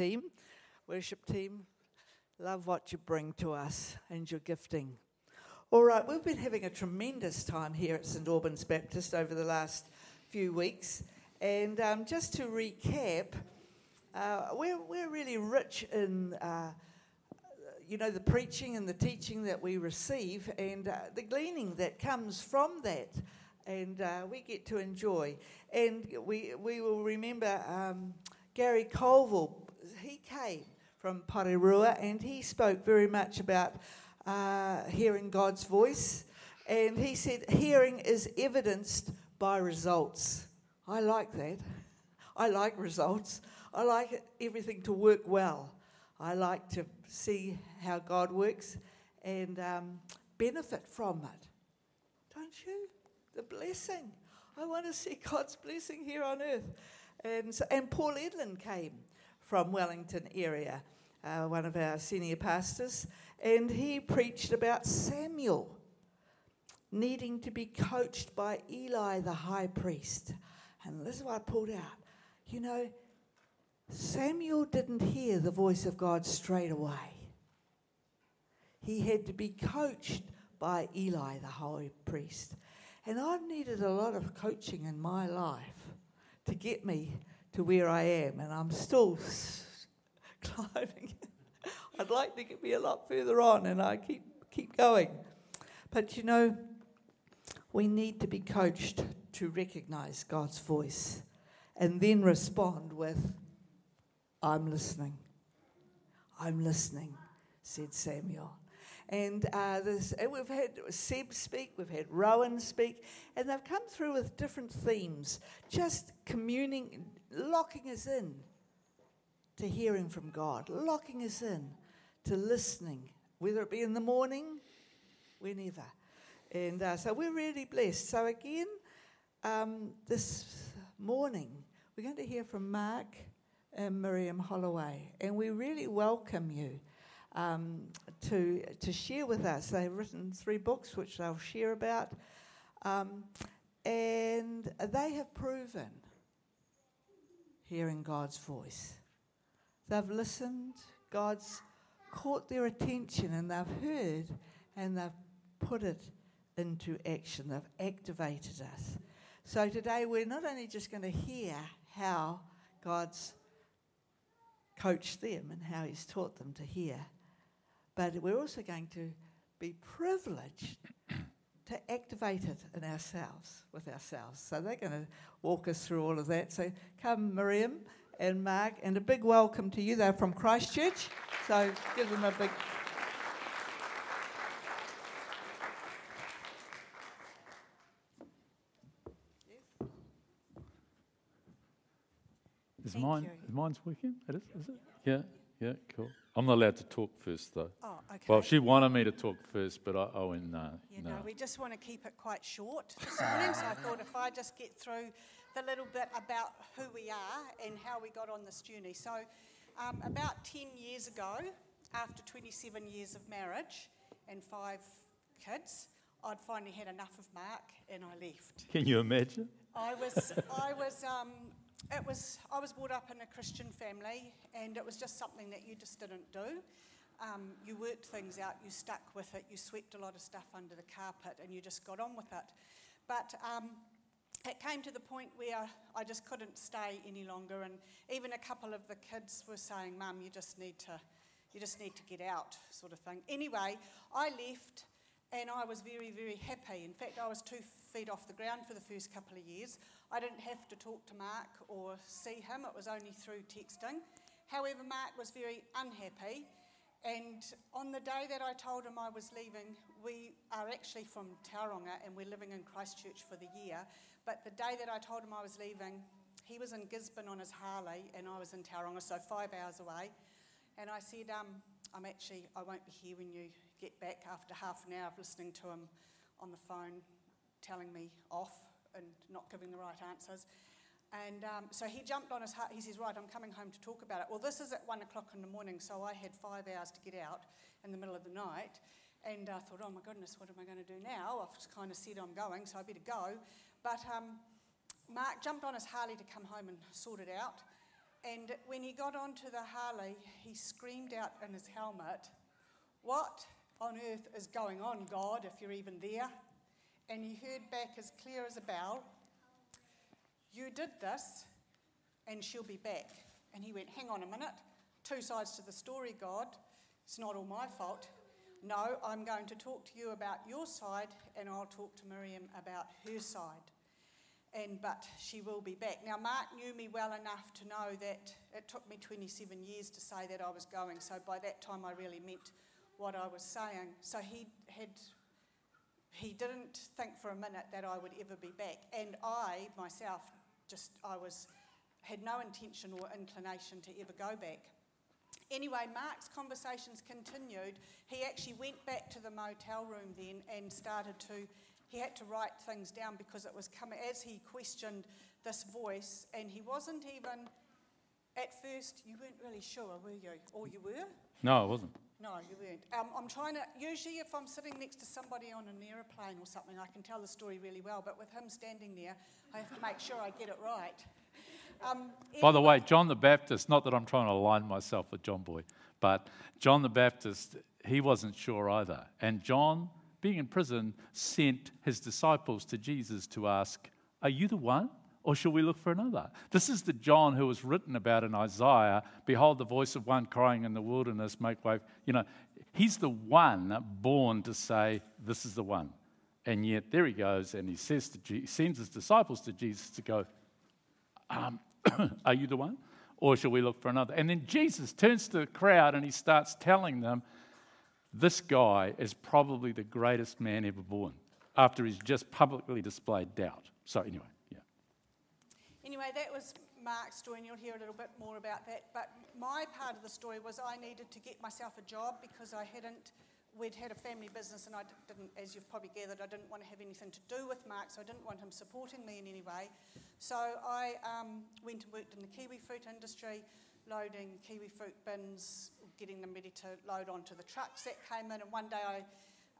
team, worship team. Love what you bring to us and your gifting. All right, we've been having a tremendous time here at St Albans Baptist over the last few weeks. And um, just to recap, uh, we're, we're really rich in, uh, you know, the preaching and the teaching that we receive and uh, the gleaning that comes from that. And uh, we get to enjoy. And we, we will remember um, Gary Colville, he came from Porirua and he spoke very much about uh, hearing God's voice. And he said, hearing is evidenced by results. I like that. I like results. I like everything to work well. I like to see how God works and um, benefit from it. Don't you? The blessing. I want to see God's blessing here on earth. And, so, and Paul Edlin came from Wellington area, uh, one of our senior pastors, and he preached about Samuel needing to be coached by Eli the high priest. And this is what I pulled out. You know, Samuel didn't hear the voice of God straight away. He had to be coached by Eli the high priest. And I've needed a lot of coaching in my life to get me to where I am, and I'm still climbing. I'd like to me a lot further on, and I keep keep going. But you know, we need to be coached to recognize God's voice, and then respond with, "I'm listening. I'm listening," said Samuel. And, uh, this, and we've had Seb speak, we've had Rowan speak, and they've come through with different themes, just communing, locking us in to hearing from God, locking us in to listening, whether it be in the morning, whenever. And uh, so we're really blessed. So, again, um, this morning, we're going to hear from Mark and Miriam Holloway, and we really welcome you. Um, to to share with us. They've written three books which they'll share about, um, and they have proven hearing God's voice. They've listened. God's caught their attention and they've heard and they've put it into action. They've activated us. So today we're not only just going to hear how God's coached them and how He's taught them to hear, but we're also going to be privileged to activate it in ourselves, with ourselves. So they're going to walk us through all of that. So come, Miriam and Mark, and a big welcome to you. They're from Christchurch, so give them a big. Is mine? Is mine's working? It is. Is it? Yeah. Yeah. Cool. I'm not allowed to talk first, though. Oh, okay. Well, she wanted me to talk first, but I, I went no. You no. know, we just want to keep it quite short this morning, so I thought if I just get through the little bit about who we are and how we got on this journey. So, um, about 10 years ago, after 27 years of marriage and five kids, I'd finally had enough of Mark and I left. Can you imagine? I was, I was, um, it was, I was brought up in a Christian family, and it was just something that you just didn't do. Um, you worked things out, you stuck with it, you swept a lot of stuff under the carpet, and you just got on with it. But um, it came to the point where I just couldn't stay any longer, and even a couple of the kids were saying, "Mum, you just need to, you just need to get out," sort of thing. Anyway, I left, and I was very, very happy. In fact, I was two feet off the ground for the first couple of years. I didn't have to talk to Mark or see him; it was only through texting. However, Mark was very unhappy. And on the day that I told him I was leaving, we are actually from Tauranga and we're living in Christchurch for the year. But the day that I told him I was leaving, he was in Gisborne on his Harley and I was in Tauranga, so five hours away. And I said, um, I'm actually, I won't be here when you get back after half an hour of listening to him on the phone telling me off and not giving the right answers. And um, so he jumped on his heart. He says, Right, I'm coming home to talk about it. Well, this is at one o'clock in the morning, so I had five hours to get out in the middle of the night. And I thought, Oh my goodness, what am I going to do now? I've just kind of said I'm going, so I better go. But um, Mark jumped on his Harley to come home and sort it out. And when he got onto the Harley, he screamed out in his helmet, What on earth is going on, God, if you're even there? And he heard back as clear as a bell, You did this, and she'll be back. And he went, Hang on a minute. Two sides to the story, God. It's not all my fault. No, I'm going to talk to you about your side, and I'll talk to Miriam about her side. And but she will be back. Now, Mark knew me well enough to know that it took me 27 years to say that I was going. So by that time, I really meant what I was saying. So he had. He didn't think for a minute that I would ever be back. And I, myself, just, I was, had no intention or inclination to ever go back. Anyway, Mark's conversations continued. He actually went back to the motel room then and started to, he had to write things down because it was coming, as he questioned this voice, and he wasn't even, at first, you weren't really sure, were you? Or you were? No, it wasn't. No, you weren't. Um, I'm trying to, usually if I'm sitting next to somebody on an aeroplane or something, I can tell the story really well, but with him standing there, I have to make sure I get it right. Um, By the way, John the Baptist, not that I'm trying to align myself with John Boy, but John the Baptist, he wasn't sure either. And John, being in prison, sent his disciples to Jesus to ask, Are you the one? Or shall we look for another? This is the John who was written about in Isaiah. Behold, the voice of one crying in the wilderness, make way. You know, he's the one born to say, This is the one. And yet, there he goes, and he says to Je- sends his disciples to Jesus to go, um, Are you the one? Or shall we look for another? And then Jesus turns to the crowd and he starts telling them, This guy is probably the greatest man ever born, after he's just publicly displayed doubt. So, anyway. Anyway, that was Mark's story, and you'll hear a little bit more about that. But my part of the story was I needed to get myself a job because I hadn't we'd had a family business, and I didn't, as you've probably gathered, I didn't want to have anything to do with Mark, so I didn't want him supporting me in any way. So I um, went and worked in the kiwi fruit industry, loading kiwi fruit bins, getting them ready to load onto the trucks that came in. And one day I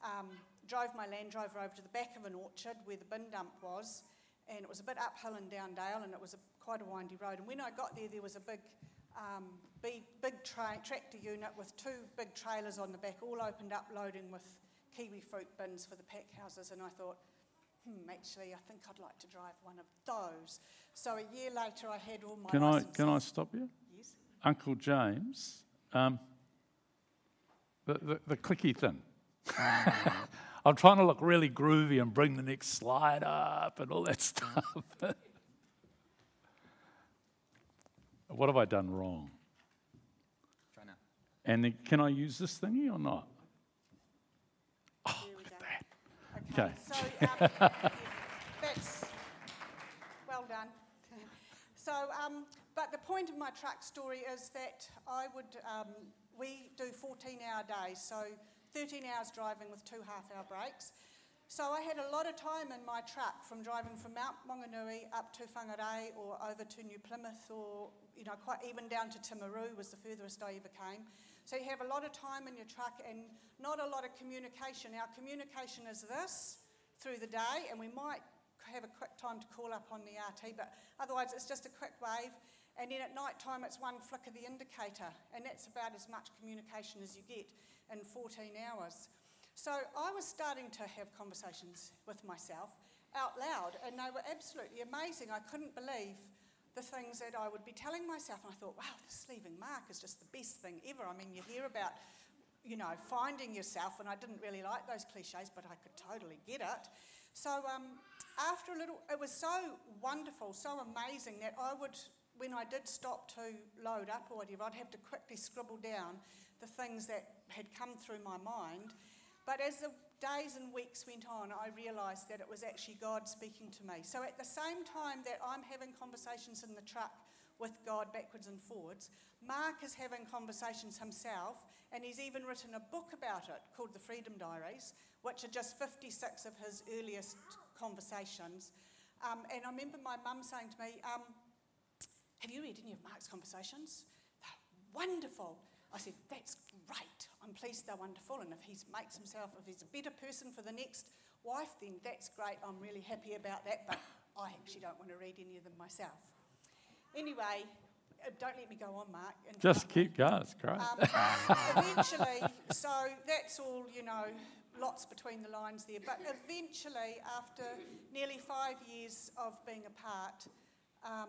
um, drove my Land Rover over to the back of an orchard where the bin dump was, and it was a bit uphill and down dale, and it was a, quite a windy road. And when I got there, there was a big um, big, big tra- tractor unit with two big trailers on the back, all opened up, loading with kiwi fruit bins for the pack houses. And I thought, hmm, actually, I think I'd like to drive one of those. So a year later, I had all my. Can I can I stop you? Yes. Uncle James, um, the, the, the clicky thing. I'm trying to look really groovy and bring the next slide up and all that stuff. what have I done wrong? And then, can I use this thingy or not? Oh, look at that. Okay. okay. So, um, that's well done. so, um, but the point of my truck story is that I would, um, we do 14 hour days, so 13 hours driving with two half hour breaks. So I had a lot of time in my truck from driving from Mount Maunganui up to Whangarei or over to New Plymouth or, you know, quite even down to Timaru was the furthest I ever came. So you have a lot of time in your truck and not a lot of communication. Our communication is this through the day, and we might have a quick time to call up on the RT, but otherwise it's just a quick wave. And then at night time, it's one flick of the indicator, and that's about as much communication as you get in 14 hours. So I was starting to have conversations with myself out loud, and they were absolutely amazing. I couldn't believe the things that I would be telling myself, and I thought, wow, this leaving Mark is just the best thing ever. I mean, you hear about, you know, finding yourself, and I didn't really like those cliches, but I could totally get it. So um, after a little, it was so wonderful, so amazing that I would, when I did stop to load up or whatever, I'd have to quickly scribble down the things that had come through my mind but as the days and weeks went on, I realised that it was actually God speaking to me. So at the same time that I'm having conversations in the truck with God backwards and forwards, Mark is having conversations himself, and he's even written a book about it called The Freedom Diaries, which are just 56 of his earliest conversations. Um, and I remember my mum saying to me, um, Have you read any of Mark's conversations? They're wonderful. I said, That's great. I'm pleased they're wonderful. And if he makes himself, if he's a better person for the next wife, then that's great. I'm really happy about that. But I actually don't want to read any of them myself. Anyway, uh, don't let me go on, Mark. Just keep going, it's great. Um, eventually, so that's all, you know, lots between the lines there. But eventually, after nearly five years of being apart, um,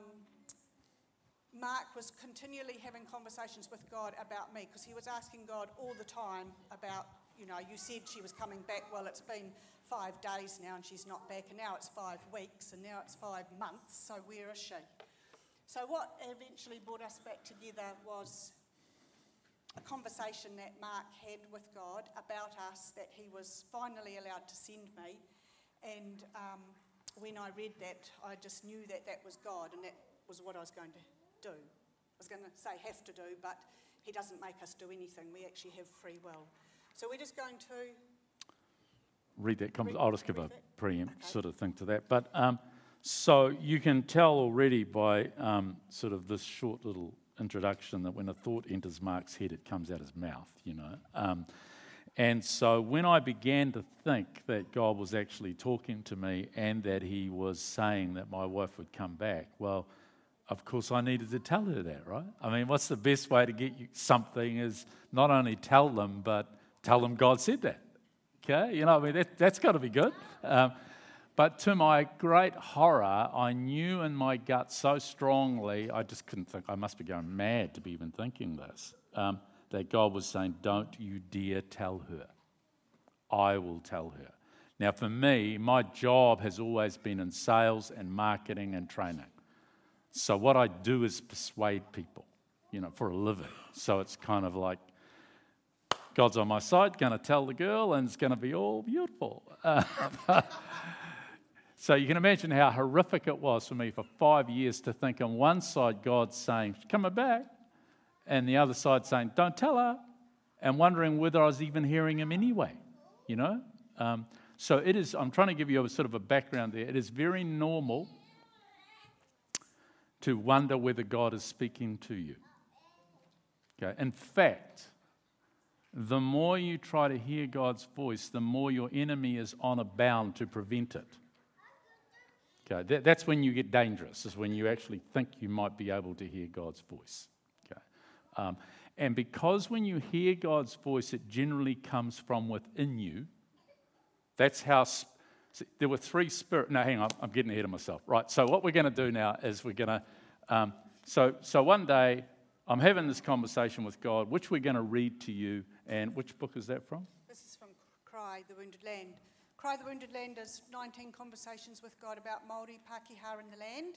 Mark was continually having conversations with God about me because he was asking God all the time about, you know, you said she was coming back. Well, it's been five days now and she's not back, and now it's five weeks, and now it's five months. So where is she? So, what eventually brought us back together was a conversation that Mark had with God about us that he was finally allowed to send me. And um, when I read that, I just knew that that was God and that was what I was going to do. I was going to say have to do, but he doesn't make us do anything. We actually have free will. So we're just going to read that. Read- I'll just give a preempt Okay. sort of thing to that. But um, so you can tell already by um, sort of this short little introduction that when a thought enters Mark's head, it comes out his mouth, you know. Um, and so when I began to think that God was actually talking to me and that He was saying that my wife would come back, well, of course I needed to tell her that, right? I mean, what's the best way to get you something is not only tell them, but tell them God said that. Okay, you know, I mean, that, that's got to be good. Um, but to my great horror, I knew in my gut so strongly, I just couldn't think, I must be going mad to be even thinking this, um, that God was saying, Don't you dare tell her. I will tell her. Now, for me, my job has always been in sales and marketing and training. So, what I do is persuade people, you know, for a living. So, it's kind of like, God's on my side, going to tell the girl, and it's going to be all beautiful. So you can imagine how horrific it was for me for five years to think on one side God's saying, coming back, and the other side saying, Don't tell her, and wondering whether I was even hearing him anyway, you know? Um, so it is, I'm trying to give you a sort of a background there. It is very normal to wonder whether God is speaking to you. Okay. In fact, the more you try to hear God's voice, the more your enemy is on a bound to prevent it. Okay, that, that's when you get dangerous, is when you actually think you might be able to hear God's voice. Okay. Um, and because when you hear God's voice, it generally comes from within you, that's how. See, there were three spirit. No, hang on, I'm getting ahead of myself. Right, so what we're going to do now is we're going to. Um, so, so one day, I'm having this conversation with God, which we're going to read to you. And which book is that from? This is from Cry the Wounded Land. Cry the Wounded Land is 19 conversations with God about Māori, Pākehā and the land.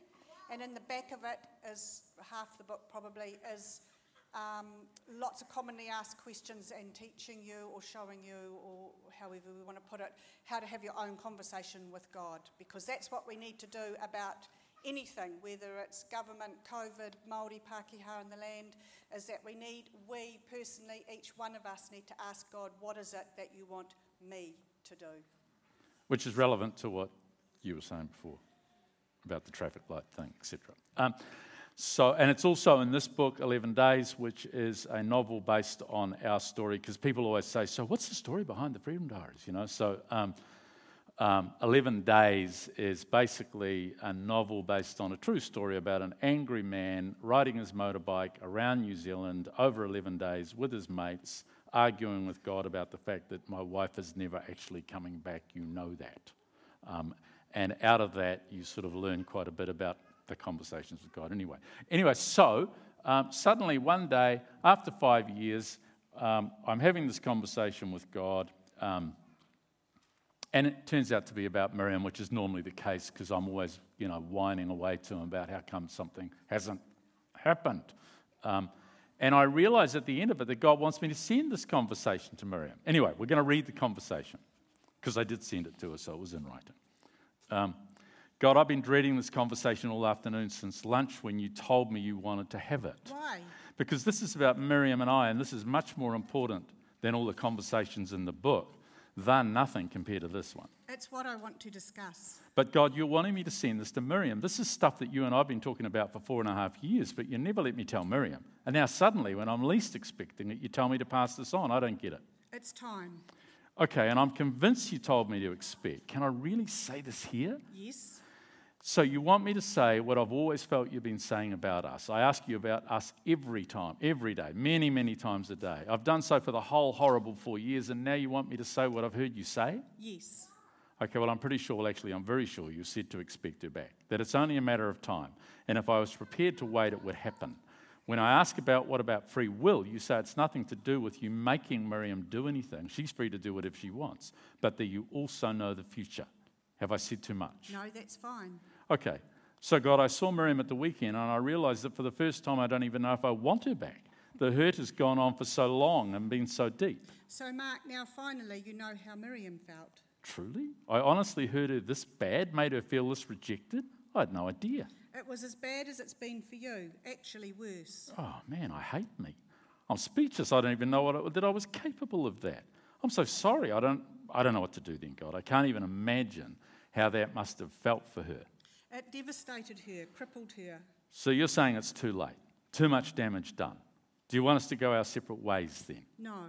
And in the back of it is half the book probably is um, lots of commonly asked questions and teaching you or showing you or however we want to put it how to have your own conversation with God because that's what we need to do about anything, whether it's government, COVID, Māori, Pākehā and the land, is that we need, we personally, each one of us need to ask God, what is it that you want me to do? which is relevant to what you were saying before about the traffic light thing, etc. Um, so, and it's also in this book, 11 Days, which is a novel based on our story, because people always say, So, what's the story behind the Freedom Diaries? You know, so um, um, 11 Days is basically a novel based on a true story about an angry man riding his motorbike around New Zealand over 11 days with his mates, arguing with God about the fact that my wife is never actually coming back. You know that. Um, and out of that, you sort of learn quite a bit about the conversations with God anyway. Anyway, so um, suddenly one day, after five years, um, I'm having this conversation with God. Um, and it turns out to be about Miriam, which is normally the case because I'm always, you know, whining away to him about how come something hasn't happened. Um, and I realize at the end of it that God wants me to send this conversation to Miriam. Anyway, we're going to read the conversation because I did send it to her, so it was in writing. Um, God, I've been dreading this conversation all afternoon since lunch when you told me you wanted to have it. Why? Because this is about Miriam and I, and this is much more important than all the conversations in the book. They're nothing compared to this one. It's what I want to discuss. But God, you're wanting me to send this to Miriam. This is stuff that you and I have been talking about for four and a half years, but you never let me tell Miriam. And now suddenly, when I'm least expecting it, you tell me to pass this on. I don't get it. It's time. Okay, and I'm convinced you told me to expect. Can I really say this here? Yes. So, you want me to say what I've always felt you've been saying about us. I ask you about us every time, every day, many, many times a day. I've done so for the whole horrible four years, and now you want me to say what I've heard you say? Yes. Okay, well, I'm pretty sure, well, actually, I'm very sure you said to expect her back, that it's only a matter of time. And if I was prepared to wait, it would happen. When I ask about what about free will, you say it's nothing to do with you making Miriam do anything. She's free to do whatever she wants, but that you also know the future. Have I said too much? No, that's fine. Okay. So, God, I saw Miriam at the weekend and I realized that for the first time, I don't even know if I want her back. The hurt has gone on for so long and been so deep. So, Mark, now finally you know how Miriam felt. Truly? I honestly heard her this bad, made her feel this rejected? I had no idea. It was as bad as it's been for you, actually worse. Oh man, I hate me. I'm speechless. I don't even know what it, that I was capable of that. I'm so sorry. I don't, I don't know what to do then, God. I can't even imagine how that must have felt for her. It devastated her, crippled her. So you're saying it's too late, too much damage done. Do you want us to go our separate ways then? No,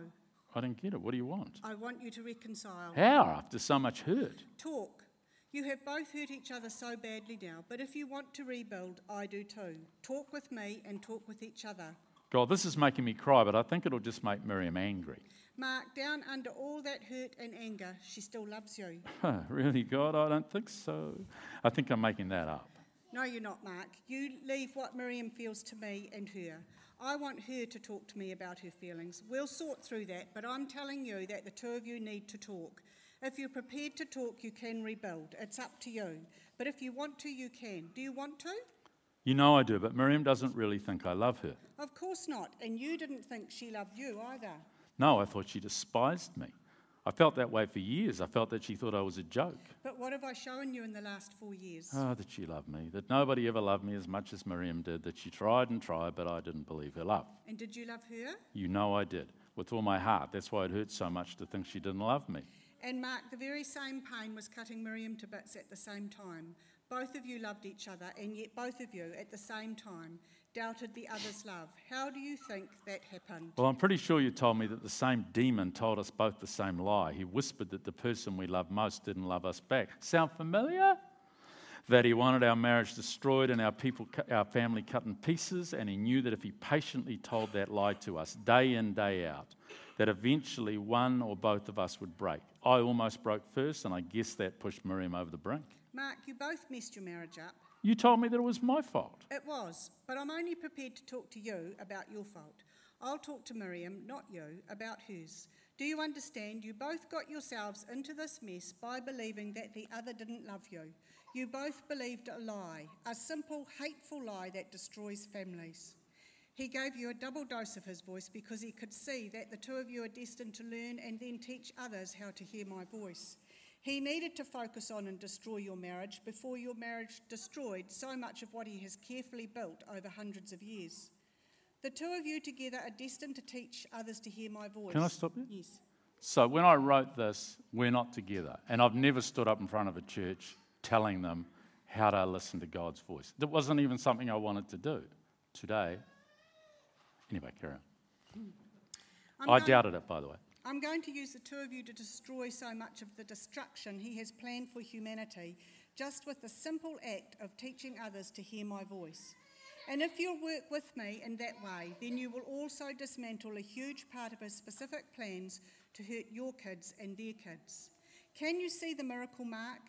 I don't get it. What do you want? I want you to reconcile. How after so much hurt? Talk. You have both hurt each other so badly now, but if you want to rebuild, I do too. Talk with me and talk with each other. God, this is making me cry, but I think it'll just make Miriam angry. Mark, down under all that hurt and anger, she still loves you. Huh, really, God? I don't think so. I think I'm making that up. No, you're not, Mark. You leave what Miriam feels to me and her. I want her to talk to me about her feelings. We'll sort through that, but I'm telling you that the two of you need to talk. If you're prepared to talk, you can rebuild. It's up to you. But if you want to, you can. Do you want to? You know I do, but Miriam doesn't really think I love her. Of course not. And you didn't think she loved you either. No, I thought she despised me. I felt that way for years. I felt that she thought I was a joke. But what have I shown you in the last four years? Oh, that she loved me, that nobody ever loved me as much as Miriam did, that she tried and tried, but I didn't believe her love. And did you love her? You know I did, with all my heart. That's why it hurt so much to think she didn't love me. And Mark, the very same pain was cutting Miriam to bits at the same time. Both of you loved each other, and yet both of you, at the same time, doubted the other's love. How do you think that happened? Well, I'm pretty sure you told me that the same demon told us both the same lie. He whispered that the person we loved most didn't love us back. Sound familiar? That he wanted our marriage destroyed and our people, our family cut in pieces, and he knew that if he patiently told that lie to us day in, day out, that eventually one or both of us would break. I almost broke first, and I guess that pushed Miriam over the brink. Mark, you both messed your marriage up. You told me that it was my fault. It was, but I'm only prepared to talk to you about your fault. I'll talk to Miriam, not you, about hers. Do you understand? You both got yourselves into this mess by believing that the other didn't love you. You both believed a lie, a simple, hateful lie that destroys families. He gave you a double dose of his voice because he could see that the two of you are destined to learn and then teach others how to hear my voice. He needed to focus on and destroy your marriage before your marriage destroyed so much of what he has carefully built over hundreds of years. The two of you together are destined to teach others to hear my voice. Can I stop you? Yes. So when I wrote this, we're not together. And I've never stood up in front of a church telling them how to listen to God's voice. That wasn't even something I wanted to do today. Anyway, carry on. Hmm. I'm I doubted it, by the way. I'm going to use the two of you to destroy so much of the destruction he has planned for humanity just with the simple act of teaching others to hear my voice. And if you'll work with me in that way, then you will also dismantle a huge part of his specific plans to hurt your kids and their kids. Can you see the miracle, Mark?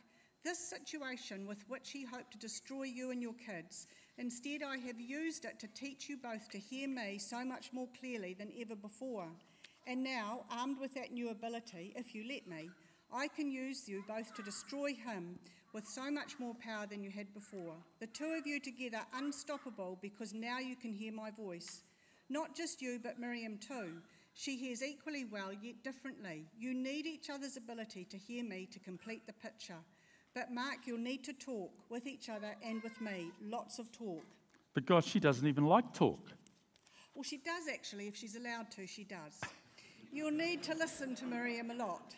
This situation with which he hoped to destroy you and your kids, instead, I have used it to teach you both to hear me so much more clearly than ever before. And now, armed with that new ability, if you let me, I can use you both to destroy him with so much more power than you had before. The two of you together, unstoppable, because now you can hear my voice. Not just you, but Miriam too. She hears equally well, yet differently. You need each other's ability to hear me to complete the picture. But, Mark, you'll need to talk with each other and with me. Lots of talk. But God, she doesn't even like talk. Well, she does actually, if she's allowed to, she does. You'll need to listen to Miriam a lot.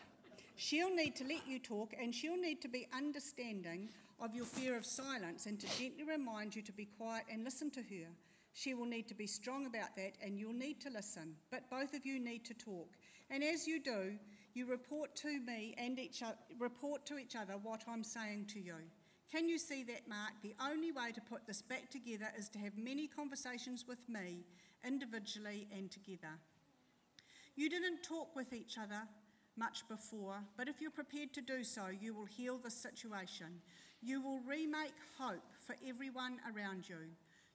She'll need to let you talk, and she'll need to be understanding of your fear of silence and to gently remind you to be quiet and listen to her. She will need to be strong about that, and you'll need to listen. But both of you need to talk. And as you do, you report to me and each report to each other what I'm saying to you. Can you see that, Mark? The only way to put this back together is to have many conversations with me, individually and together. You didn't talk with each other much before, but if you're prepared to do so, you will heal the situation. You will remake hope for everyone around you.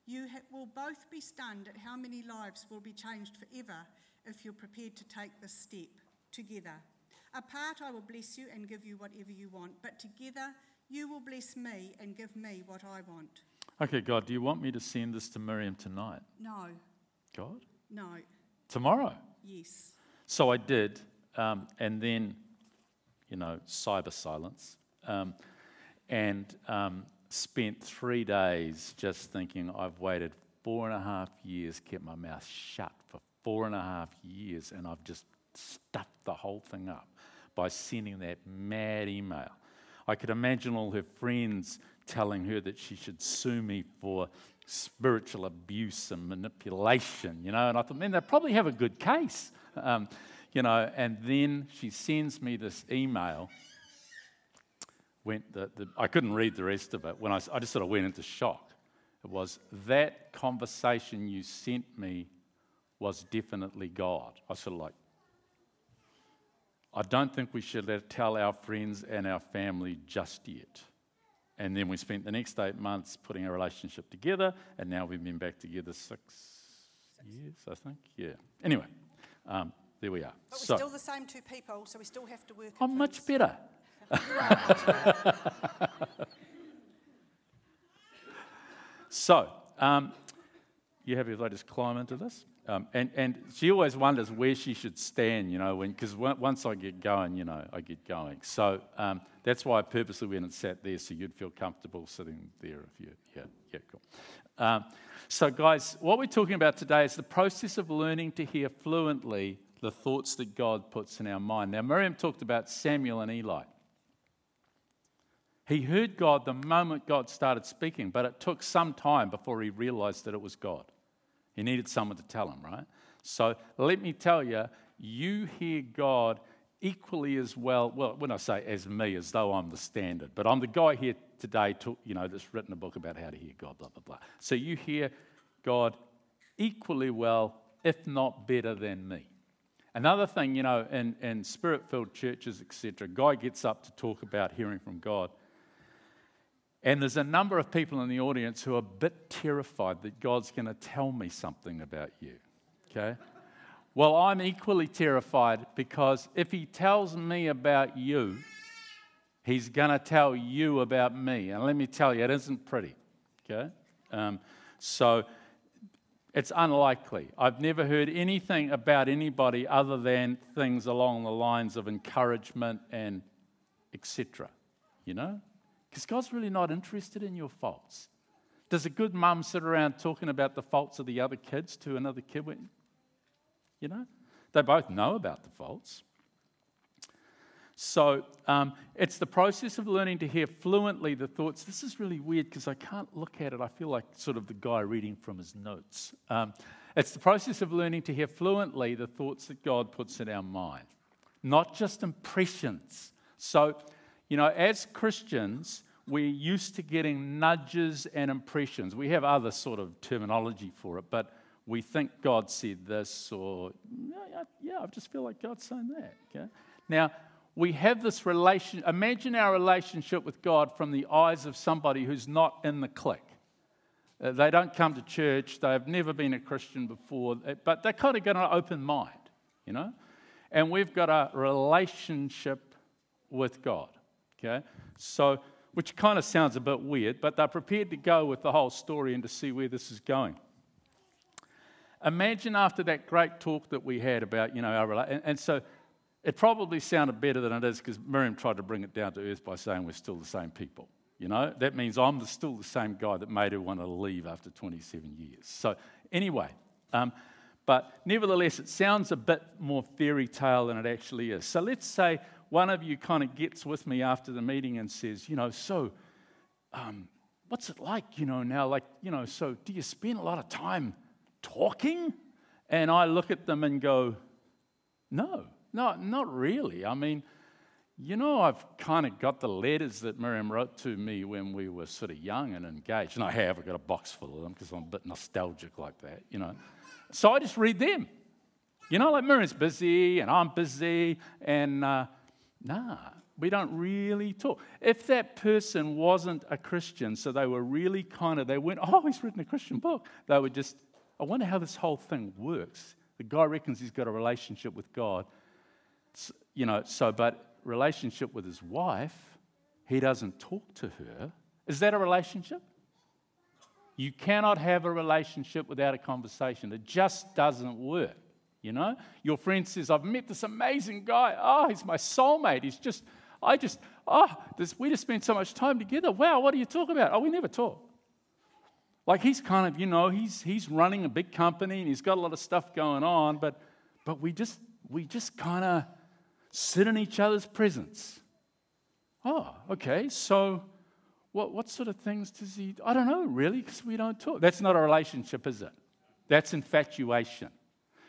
You ha- will both be stunned at how many lives will be changed forever if you're prepared to take this step together. Apart, I will bless you and give you whatever you want, but together, you will bless me and give me what I want. Okay, God, do you want me to send this to Miriam tonight? No, God? no, Tomorrow? yes. So I did, um, and then, you know, cyber silence, um, and um, spent three days just thinking I've waited four and a half years, kept my mouth shut for four and a half years, and I've just stuffed the whole thing up by sending that mad email. I could imagine all her friends telling her that she should sue me for spiritual abuse and manipulation, you know, and I thought, man, they probably have a good case. Um, you know, and then she sends me this email. Went the, the, I couldn't read the rest of it. When I, I just sort of went into shock. It was that conversation you sent me was definitely God. I sort of like, I don't think we should let, tell our friends and our family just yet. And then we spent the next eight months putting our relationship together, and now we've been back together six, six. years, I think. Yeah. Anyway, um, there we are. But we're so, still the same two people, so we still have to work. I'm much things. better. so, um, you happy with I just climb into this? Um, and, and she always wonders where she should stand, you know, because once I get going, you know, I get going. So um, that's why I purposely went and sat there so you'd feel comfortable sitting there if you, yeah, yeah, cool. Um, so, guys, what we're talking about today is the process of learning to hear fluently the thoughts that God puts in our mind. Now, Miriam talked about Samuel and Eli. He heard God the moment God started speaking, but it took some time before he realized that it was God. He needed someone to tell him, right? So let me tell you, you hear God equally as well. Well, when I say as me, as though I'm the standard, but I'm the guy here today, to, you know, that's written a book about how to hear God, blah, blah, blah. So you hear God equally well, if not better than me. Another thing, you know, in, in spirit filled churches, etc., guy gets up to talk about hearing from God. And there's a number of people in the audience who are a bit terrified that God's going to tell me something about you. Okay? Well, I'm equally terrified because if he tells me about you, he's going to tell you about me. And let me tell you, it isn't pretty. Okay? Um, so it's unlikely. I've never heard anything about anybody other than things along the lines of encouragement and etc. You know? Because God's really not interested in your faults. Does a good mum sit around talking about the faults of the other kids to another kid? You know, they both know about the faults. So um, it's the process of learning to hear fluently the thoughts. This is really weird because I can't look at it. I feel like sort of the guy reading from his notes. Um, it's the process of learning to hear fluently the thoughts that God puts in our mind, not just impressions. So you know, as Christians, we're used to getting nudges and impressions. We have other sort of terminology for it, but we think God said this, or yeah, yeah, I just feel like God's saying that. Okay? Now, we have this relation. Imagine our relationship with God from the eyes of somebody who's not in the clique. Uh, they don't come to church. They've never been a Christian before, uh, but they're kind of got an open mind, you know. And we've got a relationship with God. Okay? So, which kind of sounds a bit weird, but they're prepared to go with the whole story and to see where this is going. Imagine after that great talk that we had about, you know, our and, and so it probably sounded better than it is because Miriam tried to bring it down to earth by saying we're still the same people. You know, that means I'm still the same guy that made her want to leave after 27 years. So, anyway, um, but nevertheless, it sounds a bit more fairy tale than it actually is. So, let's say one of you kind of gets with me after the meeting and says, you know, so um, what's it like, you know, now? Like, you know, so do you spend a lot of time talking? And I look at them and go, no, no, not really. I mean, you know, I've kind of got the letters that Miriam wrote to me when we were sort of young and engaged. And I have, I've got a box full of them because I'm a bit nostalgic like that, you know. So I just read them. You know, like Miriam's busy and I'm busy, and uh, nah, we don't really talk. If that person wasn't a Christian, so they were really kind of, they went, oh, he's written a Christian book, they would just, I wonder how this whole thing works. The guy reckons he's got a relationship with God. You know, so, but relationship with his wife, he doesn't talk to her. Is that a relationship? You cannot have a relationship without a conversation. It just doesn't work. You know, your friend says, I've met this amazing guy. Oh, he's my soulmate. He's just, I just, oh, this, we just spent so much time together. Wow, what are you talking about? Oh, we never talk. Like he's kind of, you know, he's, he's running a big company and he's got a lot of stuff going on, but, but we just, we just kind of sit in each other's presence. Oh, okay, so what, what sort of things does he, I don't know really, because we don't talk. That's not a relationship, is it? That's infatuation.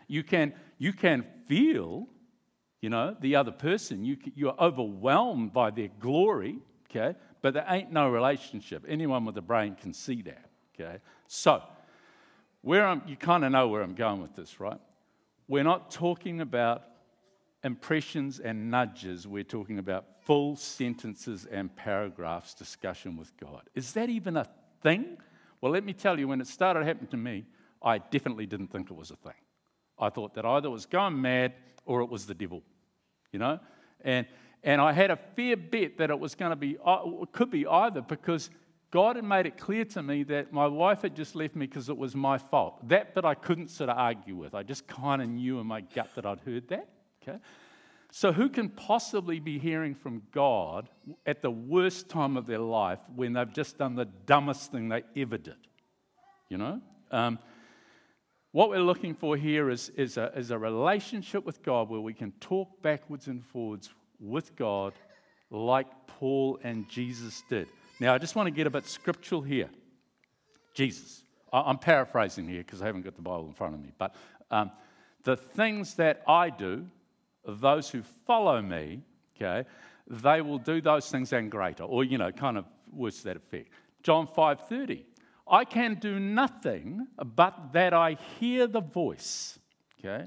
You can, you can feel, you know, the other person. You, you're overwhelmed by their glory, okay? But there ain't no relationship. Anyone with a brain can see that, okay? So, where I'm, you kind of know where I'm going with this, right? We're not talking about impressions and nudges. We're talking about full sentences and paragraphs discussion with God. Is that even a thing? Well, let me tell you, when it started happening to me, I definitely didn't think it was a thing. I thought that either it was going mad or it was the devil, you know? And, and I had a fair bet that it was going to be, uh, it could be either because God had made it clear to me that my wife had just left me because it was my fault. That bit I couldn't sort of argue with. I just kind of knew in my gut that I'd heard that, okay? So, who can possibly be hearing from God at the worst time of their life when they've just done the dumbest thing they ever did? You know? Um, what we're looking for here is, is, a, is a relationship with God where we can talk backwards and forwards with God like Paul and Jesus did. Now, I just want to get a bit scriptural here. Jesus. I'm paraphrasing here because I haven't got the Bible in front of me. But um, the things that I do, those who follow me, okay, they will do those things and greater, or, you know, kind of words to that effect. John 5.30. I can do nothing but that I hear the voice. Okay?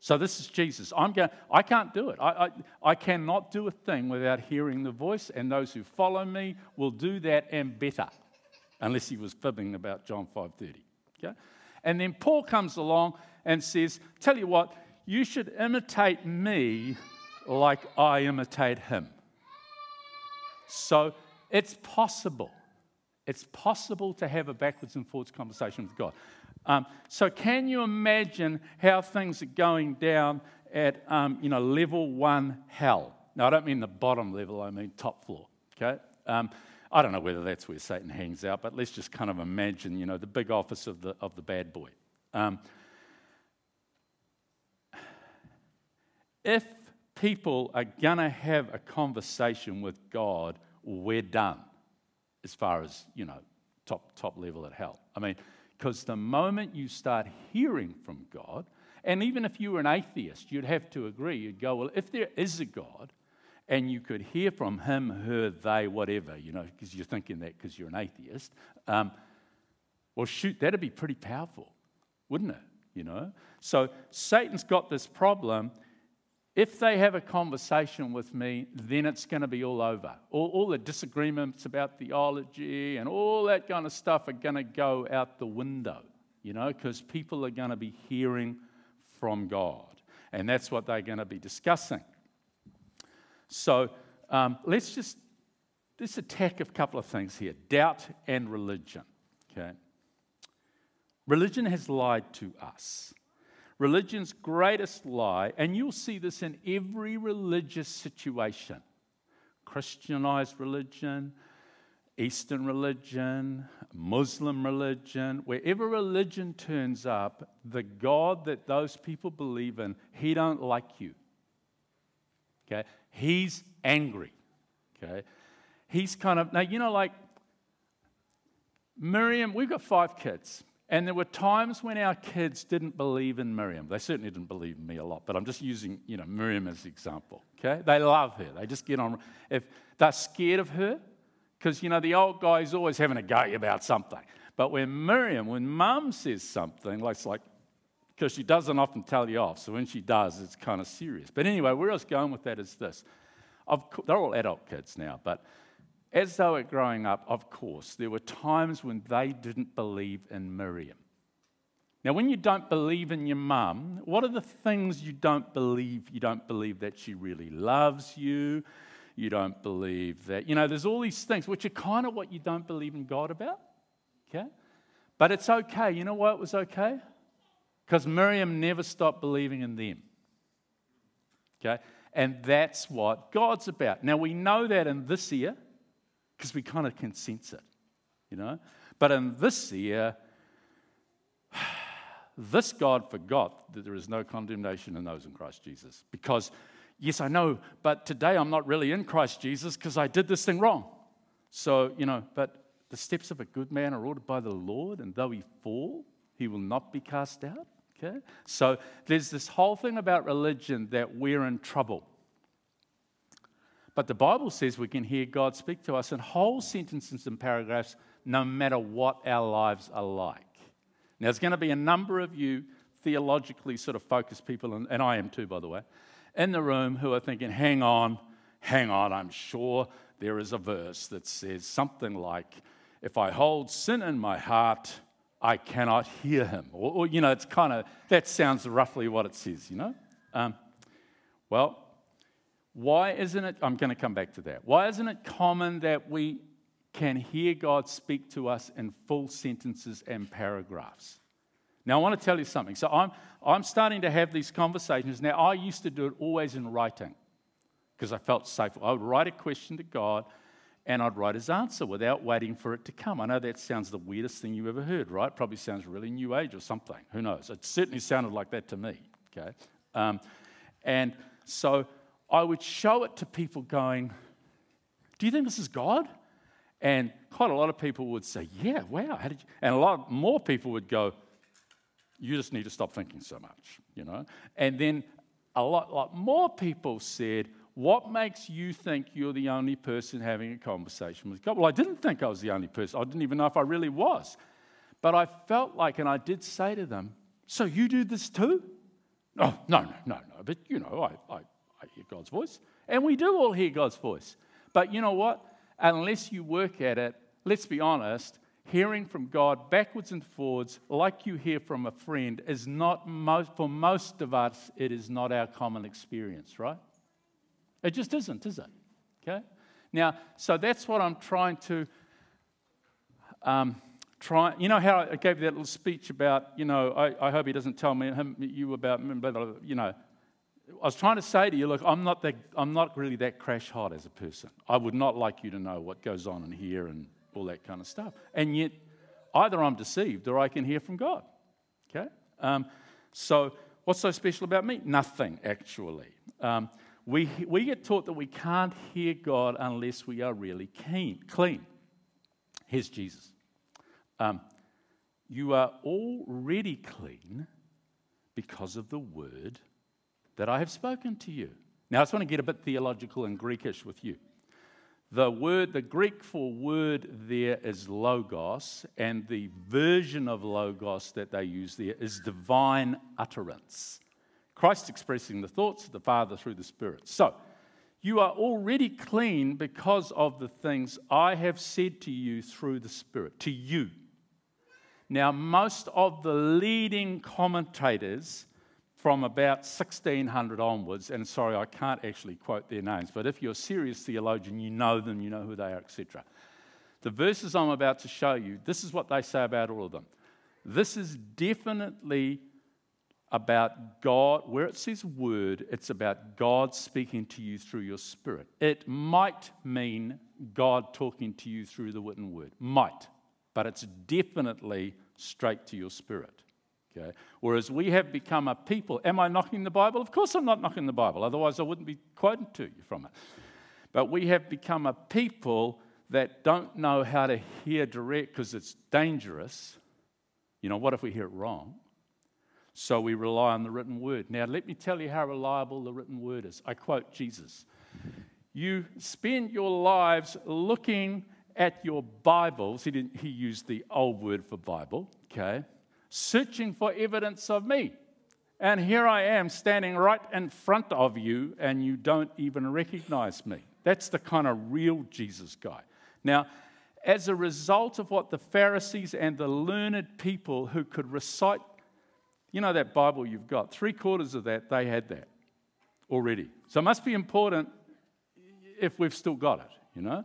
So this is Jesus. I'm going, I can't do it. I, I, I cannot do a thing without hearing the voice, and those who follow me will do that and better. Unless he was fibbing about John 5.30. Okay? And then Paul comes along and says, Tell you what, you should imitate me like I imitate him. So it's possible. It's possible to have a backwards and forwards conversation with God. Um, so, can you imagine how things are going down at um, you know level one hell? Now, I don't mean the bottom level; I mean top floor. Okay. Um, I don't know whether that's where Satan hangs out, but let's just kind of imagine, you know, the big office of the of the bad boy. If people are gonna have a conversation with God, we're done as far as, you know, top, top level at hell. I mean, because the moment you start hearing from God, and even if you were an atheist, you'd have to agree. You'd go, well, if there is a God, and you could hear from him, her, they, whatever, you know, because you're thinking that because you're an atheist, um, well, shoot, that'd be pretty powerful, wouldn't it? You know? So Satan's got this problem if they have a conversation with me, then it's going to be all over. All, all, the disagreements about theology and all that kind of stuff are going to go out the window, you know, because people are going to be hearing from God. And that's what they're going to be discussing. So um, let's just let's attack a couple of things here doubt and religion. Okay? Religion has lied to us. Religion's greatest lie, and you'll see this in every religious situation Christianized religion, Eastern religion, Muslim religion, wherever religion turns up, the God that those people believe in, he don't like you. Okay? He's angry. Okay? He's kind of now you know like Miriam, we've got five kids. And there were times when our kids didn't believe in Miriam. They certainly didn't believe in me a lot, but I'm just using, you know, Miriam as an example. Okay? They love her. They just get on. If they're scared of her, because, you know, the old guy's always having a go about something. But when Miriam, when mum says something, like, it's like, because she doesn't often tell you off, so when she does, it's kind of serious. But anyway, where I was going with that is this. They're all adult kids now, but as they were growing up, of course, there were times when they didn't believe in Miriam. Now, when you don't believe in your mum, what are the things you don't believe? You don't believe that she really loves you. You don't believe that, you know, there's all these things which are kind of what you don't believe in God about. Okay? But it's okay. You know why it was okay? Because Miriam never stopped believing in them. Okay? And that's what God's about. Now, we know that in this year because we kind of can sense it, you know. But in this year, this God forgot that there is no condemnation in those in Christ Jesus. Because, yes, I know, but today I'm not really in Christ Jesus because I did this thing wrong. So, you know, but the steps of a good man are ordered by the Lord, and though he fall, he will not be cast out. Okay? So there's this whole thing about religion that we're in trouble. But the Bible says we can hear God speak to us in whole sentences and paragraphs, no matter what our lives are like. Now, there's going to be a number of you theologically sort of focused people, and, I am too, by the way, in the room who are thinking, hang on, hang on, I'm sure there is a verse that says something like, if I hold sin in my heart, I cannot hear him. Or, or you know, it's kind of, that sounds roughly what it says, you know? Um, well, why isn't it, I'm going to come back to that. Why isn't it common that we can hear God speak to us in full sentences and paragraphs? Now, I want to tell you something. So, I'm, I'm starting to have these conversations. Now, I used to do it always in writing because I felt safe. I would write a question to God and I'd write his answer without waiting for it to come. I know that sounds the weirdest thing you've ever heard, right? Probably sounds really new age or something. Who knows? It certainly sounded like that to me, okay? Um, and so I would show it to people going, Do you think this is God? And quite a lot of people would say, Yeah, wow? And a lot more people would go, You just need to stop thinking so much, you know? And then a lot, lot more people said, What makes you think you're the only person having a conversation with God? Well, I didn't think I was the only person. I didn't even know if I really was. But I felt like, and I did say to them, So you do this too? Oh, no, no, no, no. But, you know, I I hear God's voice. And we do all hear God's voice. But you know what? Unless you work at it, let's be honest, hearing from God backwards and forwards, like you hear from a friend, is not most, for most of us, it is not our common experience, right? It just isn't, is it? Okay? Now, so that's what I'm trying to um, try. You know how I gave that little speech about, you know, I, I hope he doesn't tell me him, you about, you know, I was trying to say to you, look, I'm not, that, I'm not really that crash hot as a person. I would not like you to know what goes on in here and all that kind of stuff. And yet, either I'm deceived or I can hear from God. Okay? Um, so, what's so special about me? Nothing, actually. Um, we, we get taught that we can't hear God unless we are really keen, clean. Here's Jesus. Um, you are already clean because of the word that I have spoken to you. Now, I just want to get a bit theological and Greekish with you. The word, the Greek for word there is logos, and the version of logos that they use there is divine utterance. Christ expressing the thoughts of the Father through the Spirit. So, you are already clean because of the things I have said to you through the Spirit, to you. Now, most of the leading commentators from about 1600 onwards, and sorry, I can't actually quote their names, but if you're a serious theologian, you know them, you know who they are, etc. The verses I'm about to show you, this is what they say about all of them. This is definitely about God, where it says word, it's about God speaking to you through your spirit. It might mean God talking to you through the written word. Might. But it's definitely straight to your spirit. Okay? Whereas we have become a people. Am I knocking the Bible? Of course I'm not knocking the Bible, otherwise I wouldn't be quoting to you from it. But we have become a people that don't know how to hear direct because it's dangerous. You know, what if we hear it wrong? So we rely on the written word. Now, let me tell you how reliable the written word is. I quote Jesus You spend your lives looking at your Bibles. He, didn't, he used the old word for Bible, okay? Searching for evidence of me. And here I am standing right in front of you, and you don't even recognize me. That's the kind of real Jesus guy. Now, as a result of what the Pharisees and the learned people who could recite, you know, that Bible you've got, three quarters of that, they had that already. So it must be important if we've still got it, you know.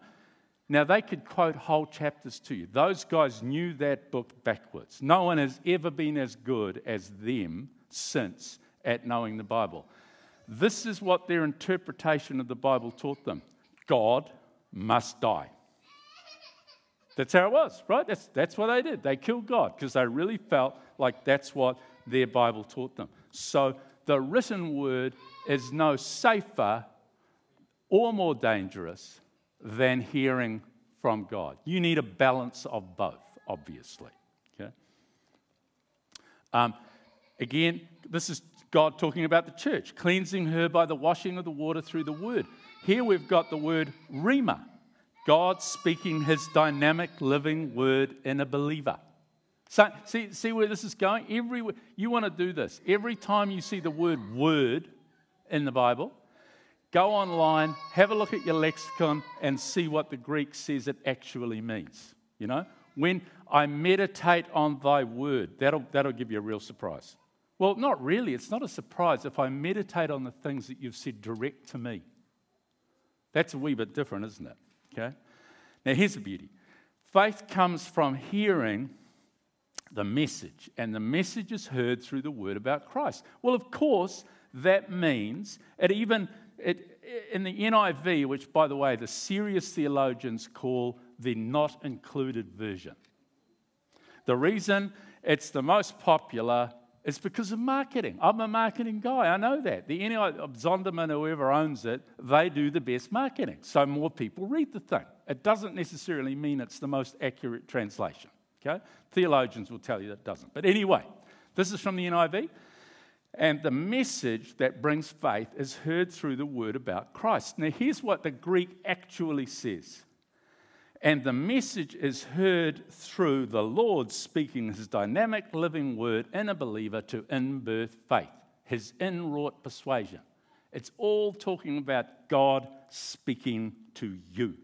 Now, they could quote whole chapters to you. Those guys knew that book backwards. No one has ever been as good as them since at knowing the Bible. This is what their interpretation of the Bible taught them God must die. That's how it was, right? That's, that's what they did. They killed God because they really felt like that's what their Bible taught them. So the written word is no safer or more dangerous than hearing from God. You need a balance of both, obviously. Okay? Um, Again, this is God talking about the church, cleansing her by the washing of the water through the word. Here we've got the word rhema, God speaking his dynamic living word in a believer. So, see, see where this is going? Every, you want to do this. Every time you see the word word in the Bible, go online, have a look at your lexicon, and see what the Greek says it actually means. You know, when I meditate on thy word, that'll, that'll give you a real surprise. Well, not really. It's not a surprise if I meditate on the things that you've said direct to me. That's a wee bit different, isn't it? Okay? Now, here's the beauty faith comes from hearing the message, and the message is heard through the word about Christ. Well, of course, that means it even it, in the NIV, which, by the way, the serious theologians call the not included version. The reason it's the most popular is because of marketing. I'm a marketing guy. I know that. The NI, Zondervan, whoever owns it, they do the best marketing. So more people read the thing. It doesn't necessarily mean it's the most accurate translation. Okay? Theologians will tell you that it doesn't. But anyway, this is from the NIV. And the message that brings faith is heard through the word about Christ. Now, here's what the Greek actually says and the message is heard through the Lord speaking his dynamic living word in a believer to in-birth faith, his inwrought persuasion. It's all talking about God speaking to you.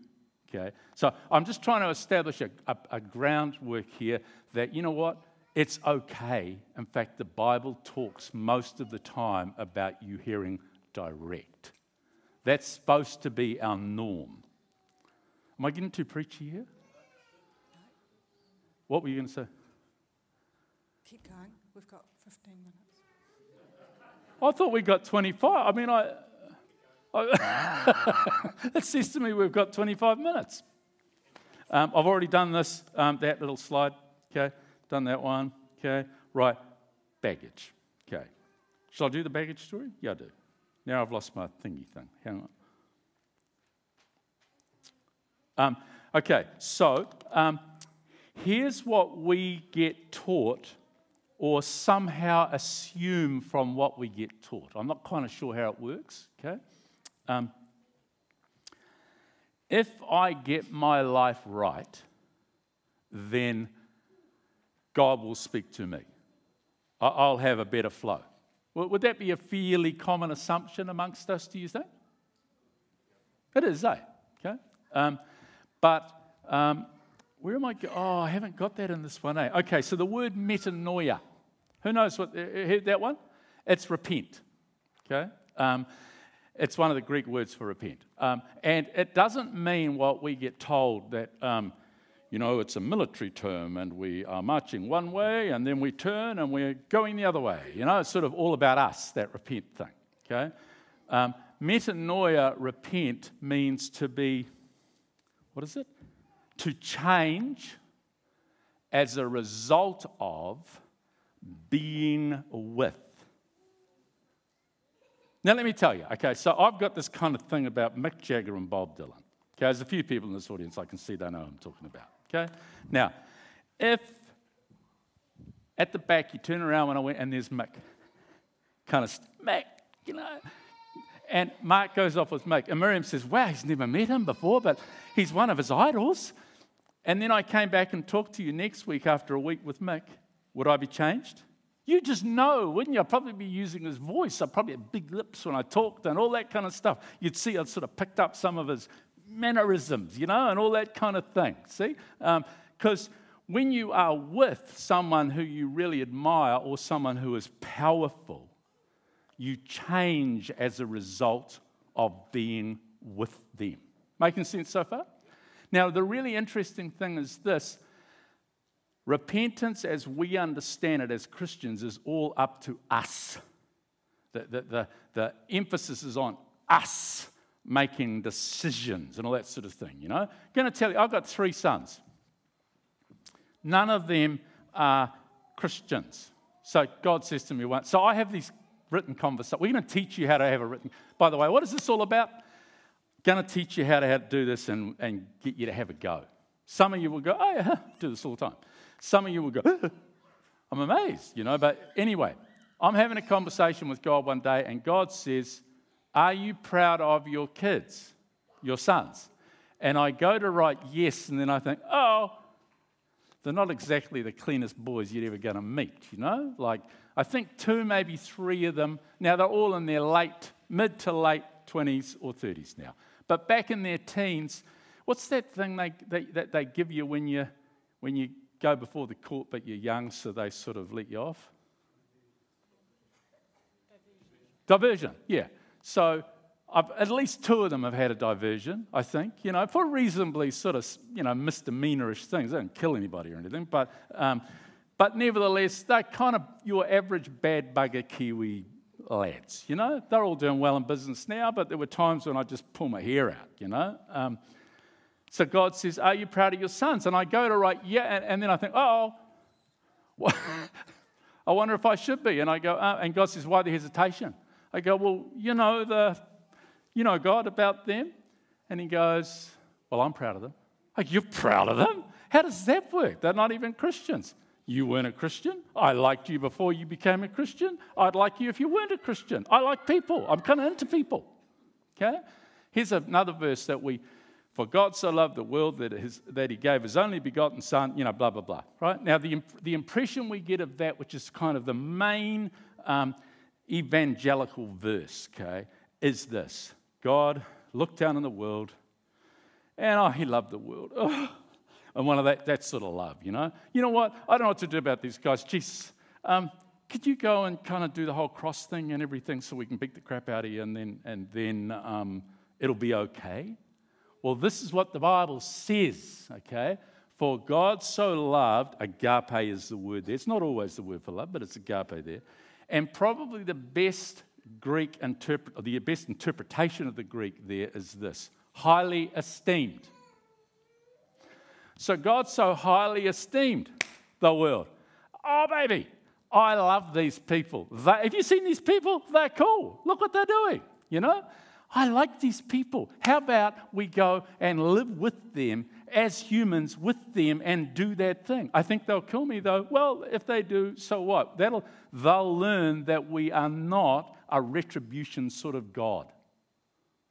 Okay? So I'm just trying to establish a, a, a groundwork here that, you know what? It's okay. In fact, the Bible talks most of the time about you hearing direct. That's supposed to be our norm. Am I getting too preachy here? What were you going to say? Keep going. We've got 15 minutes. I thought we got 25. I mean, I, I it says to me we've got 25 minutes. Um, I've already done this, um, that little slide. Okay, done that one. Okay, right, baggage. Okay, shall I do the baggage story? Yeah, I do. Now I've lost my thingy thing. Hang on. Um, okay, so um, here's what we get taught or somehow assume from what we get taught. I'm not kind of sure how it works, okay? Um, if I get my life right, then God will speak to me. I'll have a better flow. Would that be a fairly common assumption amongst us, do you think? It is, eh? Okay. Um, but um, where am I? Oh, I haven't got that in this one. Eh? Okay, so the word metanoia. Who knows what uh, heard that one? It's repent. Okay. Um, it's one of the Greek words for repent. Um, and it doesn't mean what we get told that, um, you know, it's a military term and we are marching one way and then we turn and we're going the other way. You know, it's sort of all about us, that repent thing. Okay? Um, metanoia, repent, means to be what is it? To change as a result of being with. Now, let me tell you, okay, so I've got this kind of thing about Mick Jagger and Bob Dylan. Okay, there's a few people in this audience I can see they know I'm talking about. Okay, now, if at the back, you turn around when I went, and there's Mick. Kind of, Mick, you know. And Mark goes off with Mick. And Miriam says, Wow, he's never met him before, but he's one of his idols. And then I came back and talked to you next week after a week with Mick. Would I be changed? You just know, wouldn't you? I'd probably be using his voice. I'd probably have big lips when I talked and all that kind of stuff. You'd see I'd sort of picked up some of his mannerisms, you know, and all that kind of thing. See? Because um, when you are with someone who you really admire or someone who is powerful, you change as a result of being with them. Making sense so far? Now, the really interesting thing is this repentance, as we understand it as Christians, is all up to us. The, the, the, the emphasis is on us making decisions and all that sort of thing, you know? I'm going to tell you, I've got three sons. None of them are Christians. So God says to me once, so I have these written conversations. We're going to teach you how to have a written. By the way, what is this all about? Going to teach you how to, how to do this and, and get you to have a go. Some of you will go, oh yeah, do this all the time. Some of you will go, I'm amazed, you know. But anyway, I'm having a conversation with God one day, and God says, Are you proud of your kids, your sons? And I go to write yes, and then I think, Oh, they're not exactly the cleanest boys you're ever going to meet, you know? Like, I think two, maybe three of them, now they're all in their late, mid to late 20s or 30s now. But back in their teens, what's that thing they, they, that they give you when you, when you go before the court but you're young, so they sort of let you off? Diversion, yeah. So I've, at least two of them have had a diversion, I think, you know, for reasonably sort of, you know, misdemeanorish things. They don't kill anybody or anything, but, um, but nevertheless, they're kind of your average bad bugger Kiwi lads, you know. They're all doing well in business now, but there were times when I just pull my hair out, you know. Um, so God says, Are you proud of your sons? And I go to write, Yeah, and, and then I think, Oh, I wonder if I should be. And I go, uh, And God says, Why the hesitation? I go, Well, you know, the you know, God, about them? And he goes, Well, I'm proud of them. Like, you're proud of them? How does that work? They're not even Christians. You weren't a Christian. I liked you before you became a Christian. I'd like you if you weren't a Christian. I like people. I'm kind of into people. Okay? Here's another verse that we, for God so loved the world that, his, that he gave his only begotten Son, you know, blah, blah, blah. Right? Now, the, the impression we get of that, which is kind of the main um, evangelical verse, okay, is this God looked down on the world, and oh, he loved the world. Oh. And one of that, that sort of love, you know? You know what? I don't know what to do about these guys. Jesus, um, could you go and kind of do the whole cross thing and everything so we can beat the crap out of you and then, and then um, it'll be okay? Well, this is what the Bible says, okay? For God so loved, agape is the word there. It's not always the word for love, but it's agape there. And probably the best Greek interpret, the best interpretation of the Greek there is this highly esteemed. So God so highly esteemed the world. Oh, baby, I love these people. They, have you seen these people? They're cool. Look what they're doing, you know? I like these people. How about we go and live with them as humans with them and do that thing? I think they'll kill me though. Well, if they do, so what? That'll, they'll learn that we are not a retribution sort of God.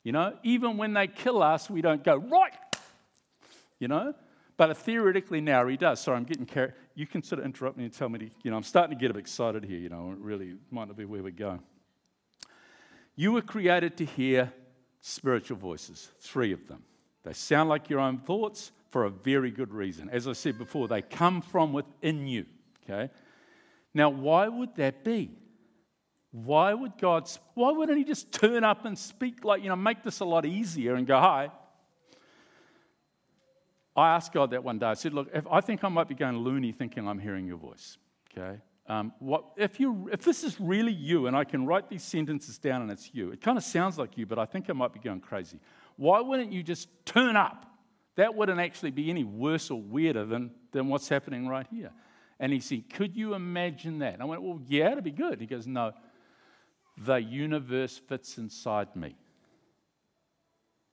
You know, even when they kill us, we don't go, right, you know? But theoretically now he does. Sorry, I'm getting carried. You can sort of interrupt me and tell me to, you know, I'm starting to get a bit excited here, you know, it really might not be where we're going. You were created to hear spiritual voices, three of them. They sound like your own thoughts for a very good reason. As I said before, they come from within you, okay? Now, why would that be? Why would God, why wouldn't He just turn up and speak like, you know, make this a lot easier and go, hi? I asked God that one day. I said, look, if, I think I might be going loony thinking I'm hearing your voice, okay? Um, what, if, you, if this is really you and I can write these sentences down and it's you, it kind of sounds like you, but I think I might be going crazy. Why wouldn't you just turn up? That wouldn't actually be any worse or weirder than, than what's happening right here. And he said, Could you imagine that? And I went, Well, yeah, it'd be good. He goes, No, the universe fits inside me.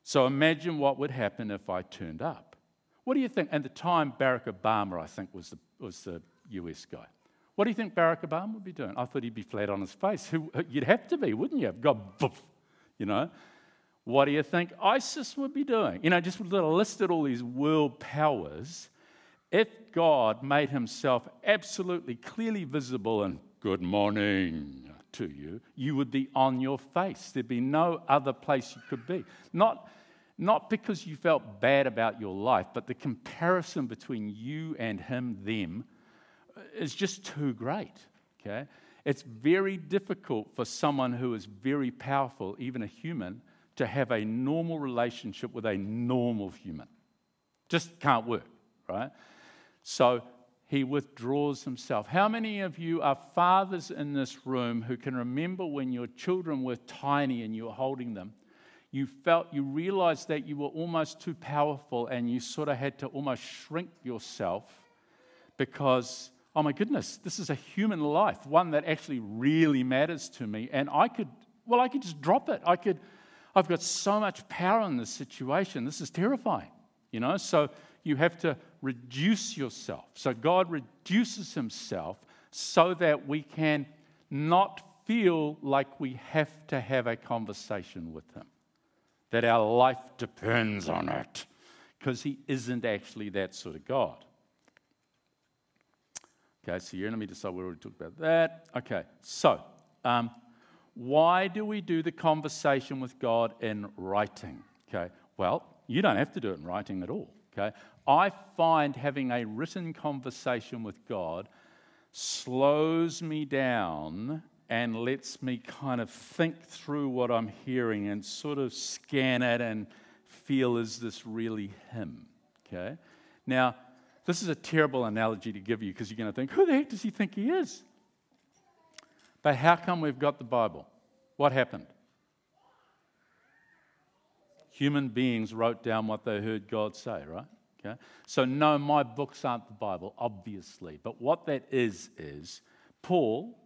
So imagine what would happen if I turned up. What do you think? At the time, Barack Obama, I think, was the, was the US guy. What do you think Barack Obama would be doing? I thought he'd be flat on his face. You'd have to be, wouldn't you? God, you know. What do you think ISIS would be doing? You know, just listed all these world powers. If God made himself absolutely clearly visible and good morning to you, you would be on your face. There'd be no other place you could be. Not, not because you felt bad about your life, but the comparison between you and him, them, is just too great. Okay? It's very difficult for someone who is very powerful, even a human, to have a normal relationship with a normal human. Just can't work, right? So he withdraws himself. How many of you are fathers in this room who can remember when your children were tiny and you were holding them? You felt, you realized that you were almost too powerful and you sort of had to almost shrink yourself because, oh my goodness, this is a human life, one that actually really matters to me. And I could, well, I could just drop it. I could, I've got so much power in this situation. This is terrifying, you know? So you have to reduce yourself. So God reduces himself so that we can not feel like we have to have a conversation with him, that our life depends on it, because he isn't actually that sort of God. Okay, so your enemy decide we already talked about that. Okay, so um, why do we do the conversation with God in writing? Okay, well, you don't have to do it in writing at all. Okay, I find having a written conversation with God slows me down and lets me kind of think through what I'm hearing and sort of scan it and feel is this really Him? Okay, now this is a terrible analogy to give you because you're going to think, who the heck does he think he is? But how come we've got the Bible? What happened? Human beings wrote down what they heard God say, right? Okay? So, no, my books aren't the Bible, obviously. But what that is, is Paul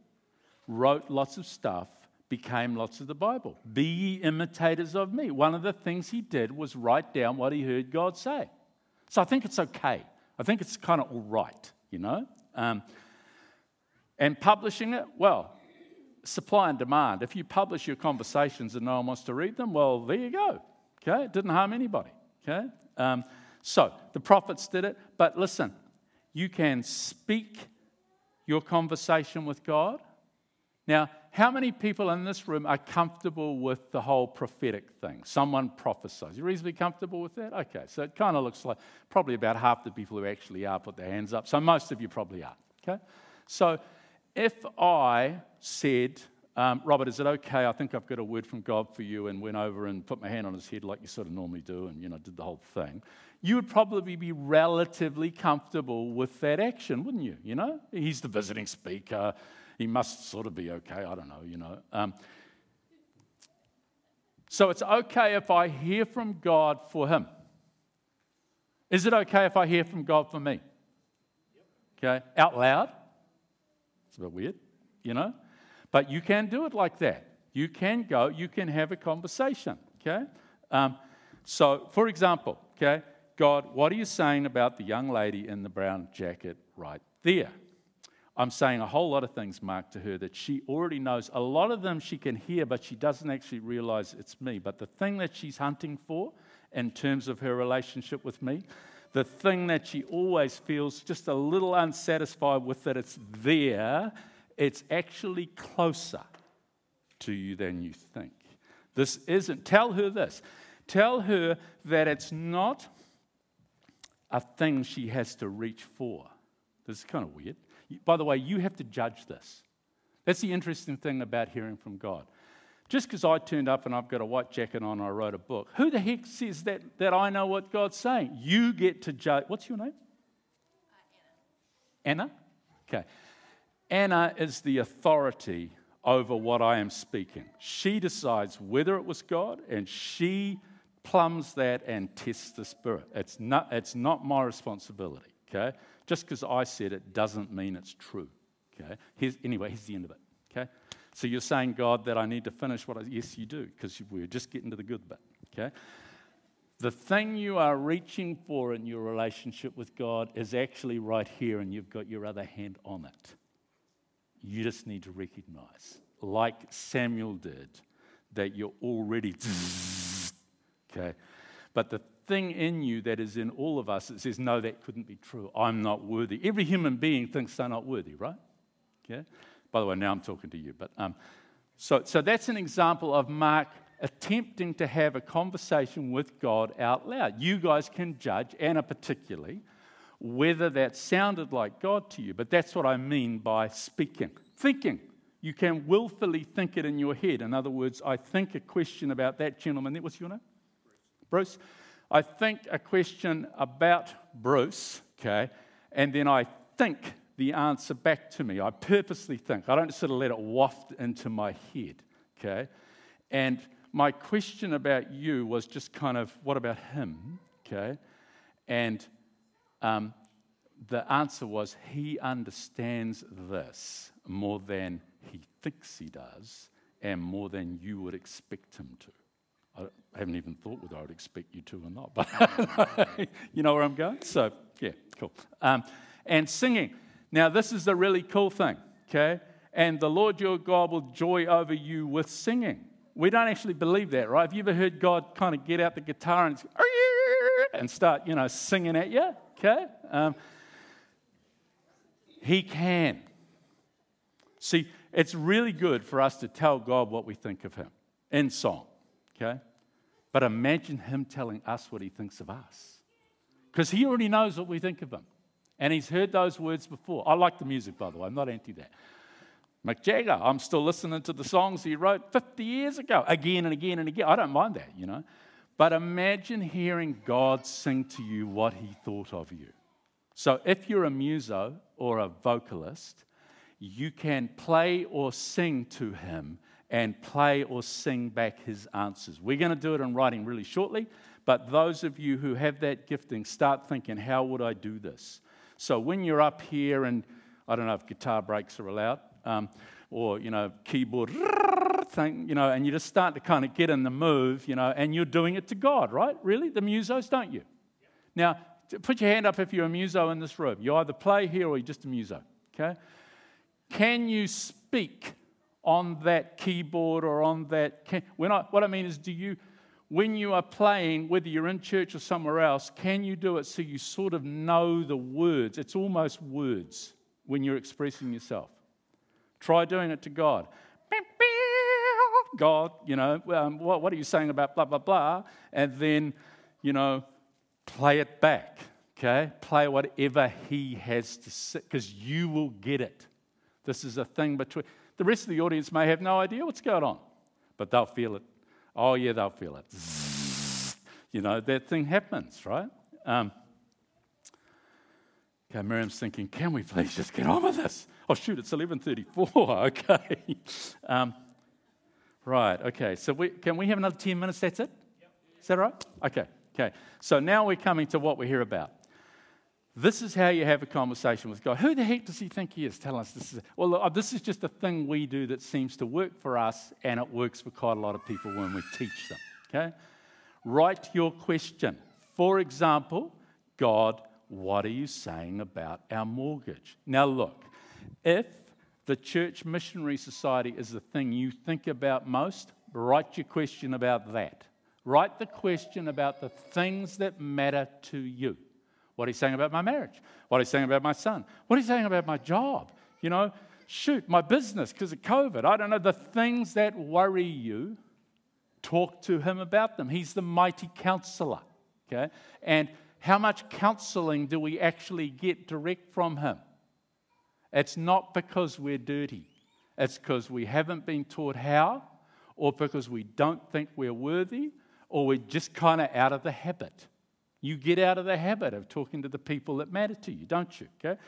wrote lots of stuff, became lots of the Bible. Be ye imitators of me. One of the things he did was write down what he heard God say. So, I think it's okay. I think it's kind of all right, you know? Um, and publishing it, well, supply and demand. If you publish your conversations and no one wants to read them, well, there you go. Okay, it didn't harm anybody. Okay, um, so the prophets did it, but listen, you can speak your conversation with God. Now, how many people in this room are comfortable with the whole prophetic thing? Someone prophesies. You're reasonably comfortable with that? Okay, so it kind of looks like probably about half the people who actually are put their hands up. So most of you probably are. Okay, so if I said, um, Robert, is it okay? I think I've got a word from God for you, and went over and put my hand on his head like you sort of normally do, and you know, did the whole thing. You would probably be relatively comfortable with that action, wouldn't you? You know, he's the visiting speaker. He must sort of be okay. I don't know, you know. Um, so it's okay if I hear from God for him. Is it okay if I hear from God for me? Okay, out loud? It's a bit weird, you know? But you can do it like that. You can go, you can have a conversation, okay? Um, so, for example, okay, God, what are you saying about the young lady in the brown jacket right there? I'm saying a whole lot of things, Mark, to her that she already knows. A lot of them she can hear, but she doesn't actually realize it's me. But the thing that she's hunting for in terms of her relationship with me, the thing that she always feels just a little unsatisfied with that it's there, it's actually closer to you than you think. This isn't, tell her this. Tell her that it's not a thing she has to reach for. This is kind of weird. By the way, you have to judge this. That's the interesting thing about hearing from God. Just because I turned up and I've got a white jacket on and I wrote a book, who the heck says that, that I know what God's saying? You get to judge. What's your name? Uh, Anna. Anna? Okay. Anna is the authority over what I am speaking. She decides whether it was God and she plumbs that and tests the spirit. It's not, it's not my responsibility, okay? Just because I said it doesn't mean it's true, okay? Here's, anyway, here's the end of it, okay? So you're saying, God, that I need to finish what I. Yes, you do, because we're just getting to the good bit, okay? The thing you are reaching for in your relationship with God is actually right here, and you've got your other hand on it. You just need to recognize, like Samuel did, that you're already. okay? But the thing in you that is in all of us that says, no, that couldn't be true. I'm not worthy. Every human being thinks they're not worthy, right? Okay? By the way, now I'm talking to you. But um, so, so that's an example of Mark attempting to have a conversation with God out loud. You guys can judge, Anna particularly, whether that sounded like God to you. But that's what I mean by speaking, thinking. You can willfully think it in your head. In other words, I think a question about that gentleman. What's your name? Bruce. I think a question about Bruce, okay, and then I think the answer back to me. I purposely think. I don't sort of let it waft into my head, okay? And my question about you was just kind of, what about him, okay? And um, the answer was, he understands this more than he thinks he does and more than you would expect him to. I haven't even thought whether I would expect you to or not, but you know where I'm going? So, yeah, cool. Um, and singing. Now, this is the really cool thing, okay? And the Lord your God will joy over you with singing. We don't actually believe that, right? Have you ever heard God kind of get out the guitar and, and start, you know, singing at you? Okay? Um, he can. See, it's really good for us to tell God what we think of Him in song, okay? But imagine Him telling us what He thinks of us. Because He already knows what we think of Him. And He's heard those words before. I like the music, by the way, I'm not anti that. Mick Jagger, I'm still listening to the songs he wrote 50 years ago, again and again and again. I don't mind that, you know. But imagine hearing God sing to you what He thought of you. So if you're a muso or a vocalist, you can play or sing to him and play or sing back his answers. We're going to do it in writing really shortly, but those of you who have that gifting, start thinking, how would I do this? So when you're up here, and I don't know if guitar breaks are allowed, um, or, you know, keyboard thing, you know, and you just start to kind of get in the move, you know, and you're doing it to God, right? Really? The musos, don't you? Now, put your hand up if you're a muso in this room. You either play here or you're just a muso, okay? Can you speak on that keyboard or on that? Can, when I, what I mean is, do you, when you are playing, whether you're in church or somewhere else, can you do it so you sort of know the words? It's almost words when you're expressing yourself. Try doing it to God. God, you know, um, what, what are you saying about blah, blah, blah? And then, you know, play it back, okay? Play whatever He has to say, because you will get it. This is a thing between. The rest of the audience may have no idea what's going on, but they'll feel it. Oh, yeah, they'll feel it. You know, that thing happens, right? Um, okay, Miriam's thinking, can we please just get on with this? Oh, shoot, it's 11.34. Okay. Um, right, okay. So we, can we have another 10 minutes? That's it? Yep. Is that right? Okay, okay. So now we're coming to what we're here about. This is how you have a conversation with God. Who the heck does he think he is? Tell us this is. Well, uh, this is just a thing we do that seems to work for us, and it works for quite a lot of people when we teach them. Okay? Write your question. For example, God, what are you saying about our mortgage? Now, look, if the Church Missionary Society is the thing you think about most, write your question about that. Write the question about the things that matter to you. What you saying about my marriage? What you saying about my son? What you saying about my job? You know, shoot, my business because of COVID. I don't know. The things that worry you, talk to him about them. He's the mighty counselor. Okay? And how much counseling do we actually get direct from him? It's not because we're dirty, it's because we haven't been taught how, or because we don't think we're worthy, or we're just kind of out of the habit. You get out of the habit of talking to the people that matter to you, don't you? Okay?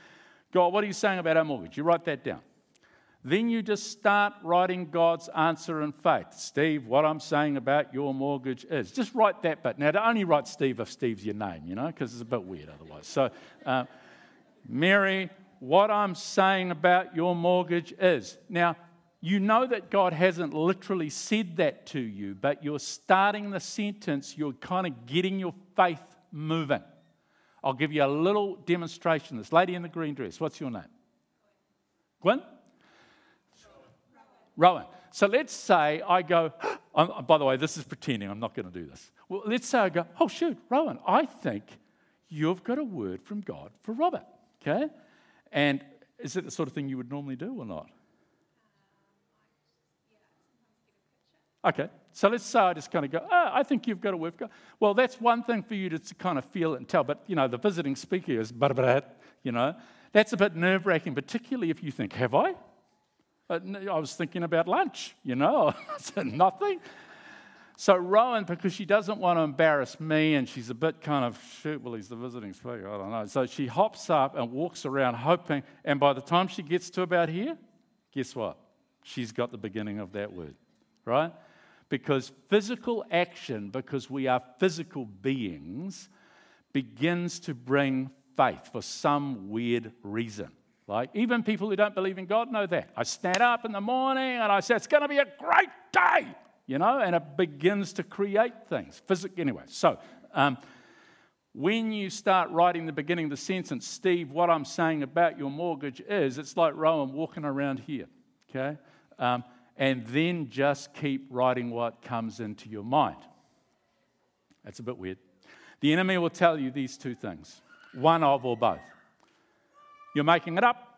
God, what are you saying about our mortgage? You write that down. Then you just start writing God's answer in faith. Steve, what I'm saying about your mortgage is. Just write that bit. Now, to only write Steve if Steve's your name, you know, because it's a bit weird otherwise. So, uh, Mary, what I'm saying about your mortgage is. Now, you know that God hasn't literally said that to you, but you're starting the sentence, you're kind of getting your faith moving. I'll give you a little demonstration. This lady in the green dress, what's your name? Gwen? Rowan. So let's say I go, by the way, this is pretending, I'm not going to do this. Well, let's say I go, oh, shoot, Rowan, I think you've got a word from God for Robert, okay? And is it the sort of thing you would normally do or not? Okay, so let's say I just kind of go, oh, I think you've got a word. Well, that's one thing for you to kind of feel and tell, but you know, the visiting speaker is, you know, that's a bit nerve wracking, particularly if you think, have I? Uh, I was thinking about lunch, you know, nothing. So Rowan, because she doesn't want to embarrass me and she's a bit kind of, shoot, well, he's the visiting speaker, I don't know. So she hops up and walks around hoping, and by the time she gets to about here, guess what? She's got the beginning of that word, right? Because physical action, because we are physical beings, begins to bring faith for some weird reason. Like, even people who don't believe in God know that. I stand up in the morning and I say, It's going to be a great day, you know, and it begins to create things. Physical, anyway, so um, when you start writing the beginning of the sentence, Steve, what I'm saying about your mortgage is, it's like Rowan walking around here, okay? Um, and then just keep writing what comes into your mind. That's a bit weird. The enemy will tell you these two things one of or both. You're making it up.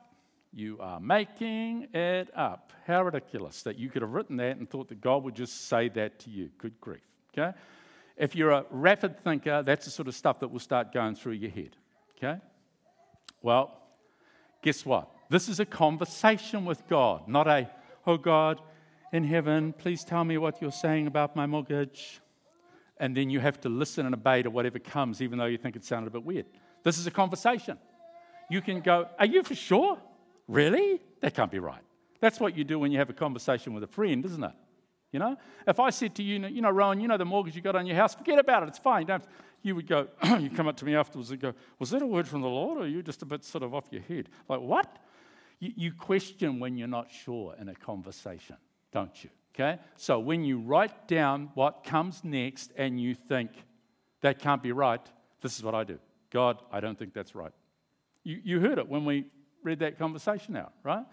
You are making it up. How ridiculous that you could have written that and thought that God would just say that to you. Good grief. Okay? If you're a rapid thinker, that's the sort of stuff that will start going through your head. Okay? Well, guess what? This is a conversation with God, not a, oh God, in heaven, please tell me what you're saying about my mortgage. And then you have to listen and obey to whatever comes, even though you think it sounded a bit weird. This is a conversation you can go, Are you for sure? Really? That can't be right. That's what you do when you have a conversation with a friend, isn't it? You know, if I said to you, you know, Rowan, you know the mortgage you got on your house, forget about it, it's fine. You, you would go, you come up to me afterwards and go, was that a word from the Lord or are you just a bit sort of off your head? Like, what? You, you question when you're not sure in a conversation, don't you? Okay? So when you write down what comes next and you think, that can't be right, this is what I do. God, I don't think that's right. You, you heard it when we read that conversation out, right?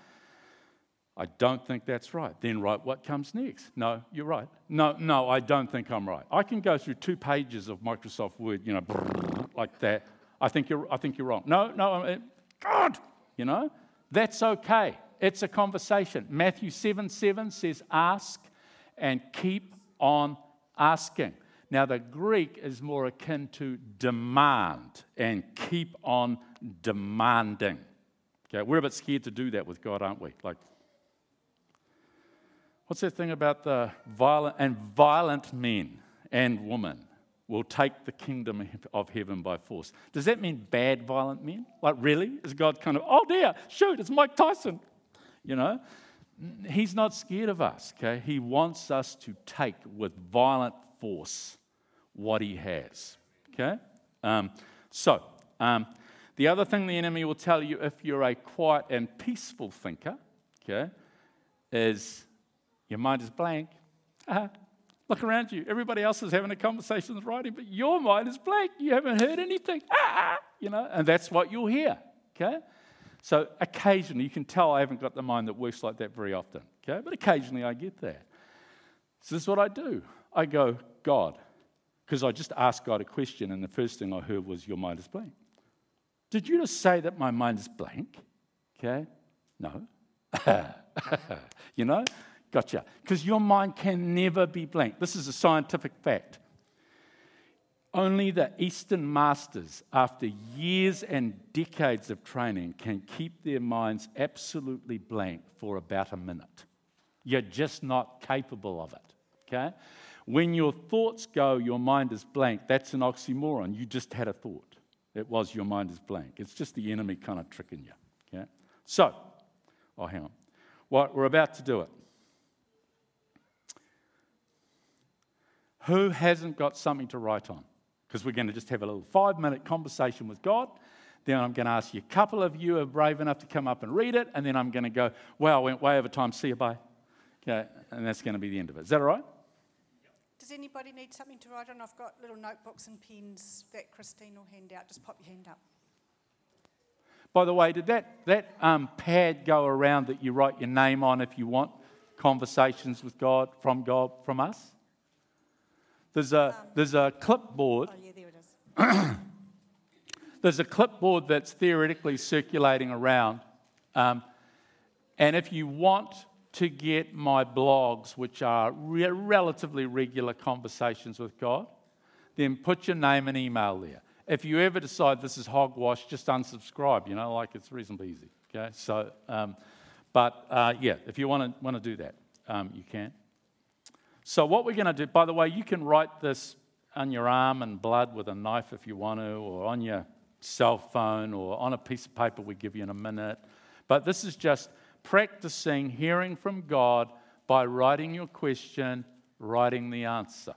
I don't think that's right. Then write what comes next. No, you're right. No, no, I don't think I'm right. I can go through two pages of Microsoft Word, you know, like that. I think you're, I think you're wrong. No, no, eh, God, you know, that's okay. It's a conversation. Matthew 7 7 says, ask and keep on asking. Now, the Greek is more akin to demand and keep on demanding. Okay, we're a bit scared to do that with God, aren't we? Like, what's that thing about the violent and violent men and women will take the kingdom of heaven by force? Does that mean bad, violent men? Like, really? Is God kind of, oh dear, shoot, it's Mike Tyson? You know? He's not scared of us, okay? He wants us to take with violent force what he has. Okay? Um, so, um, the other thing the enemy will tell you if you're a quiet and peaceful thinker, okay, is your mind is blank. Look around you. Everybody else is having a conversation with writing, but your mind is blank. You haven't heard anything. Ah, you know, and that's what you'll hear. Okay? So occasionally, you can tell I haven't got the mind that works like that very often. Okay? But occasionally I get that. So this is what I do. I go, God, because I just asked God a question, and the first thing I heard was, Your mind is blank. Did you just say that my mind is blank? Okay? No. you know? Gotcha. Because your mind can never be blank. This is a scientific fact. Only the Eastern masters, after years and decades of training, can keep their minds absolutely blank for about a minute. You're just not capable of it. Okay? When your thoughts go, your mind is blank. That's an oxymoron. You just had a thought. It was your mind is blank. It's just the enemy kind of tricking you. Okay? So, oh, hang on. Well, we're about to do it. Who hasn't got something to write on? Because we're going to just have a little five minute conversation with God. Then I'm going to ask you, a couple of you are brave enough to come up and read it. And then I'm going to go, wow, I went way over time. See you, bye. Okay, and that's going to be the end of it. Is that all right? Does anybody need something to write on? I've got little notebooks and pens that Christine will hand out. Just pop your hand up. By the way, did that, that um, pad go around that you write your name on if you want? conversations with God, from God, from us? There's a, there's a clipboard. Oh, yeah, there it is. There's a clipboard that's theoretically circulating around. Um, and if you want to get my blogs, which are re- relatively regular conversations with God, then put your name and email there. If you ever decide this is hogwash, just unsubscribe. You know, like it's reasonably easy. Okay, so, um, but uh, yeah, if you want to want to do that, um, you can. So what we're going to do, by the way, you can write this on your arm in blood with a knife if you want to, or on your cell phone, or on a piece of paper we give you in a minute. But this is just practicing hearing from God by writing your question, writing the answer.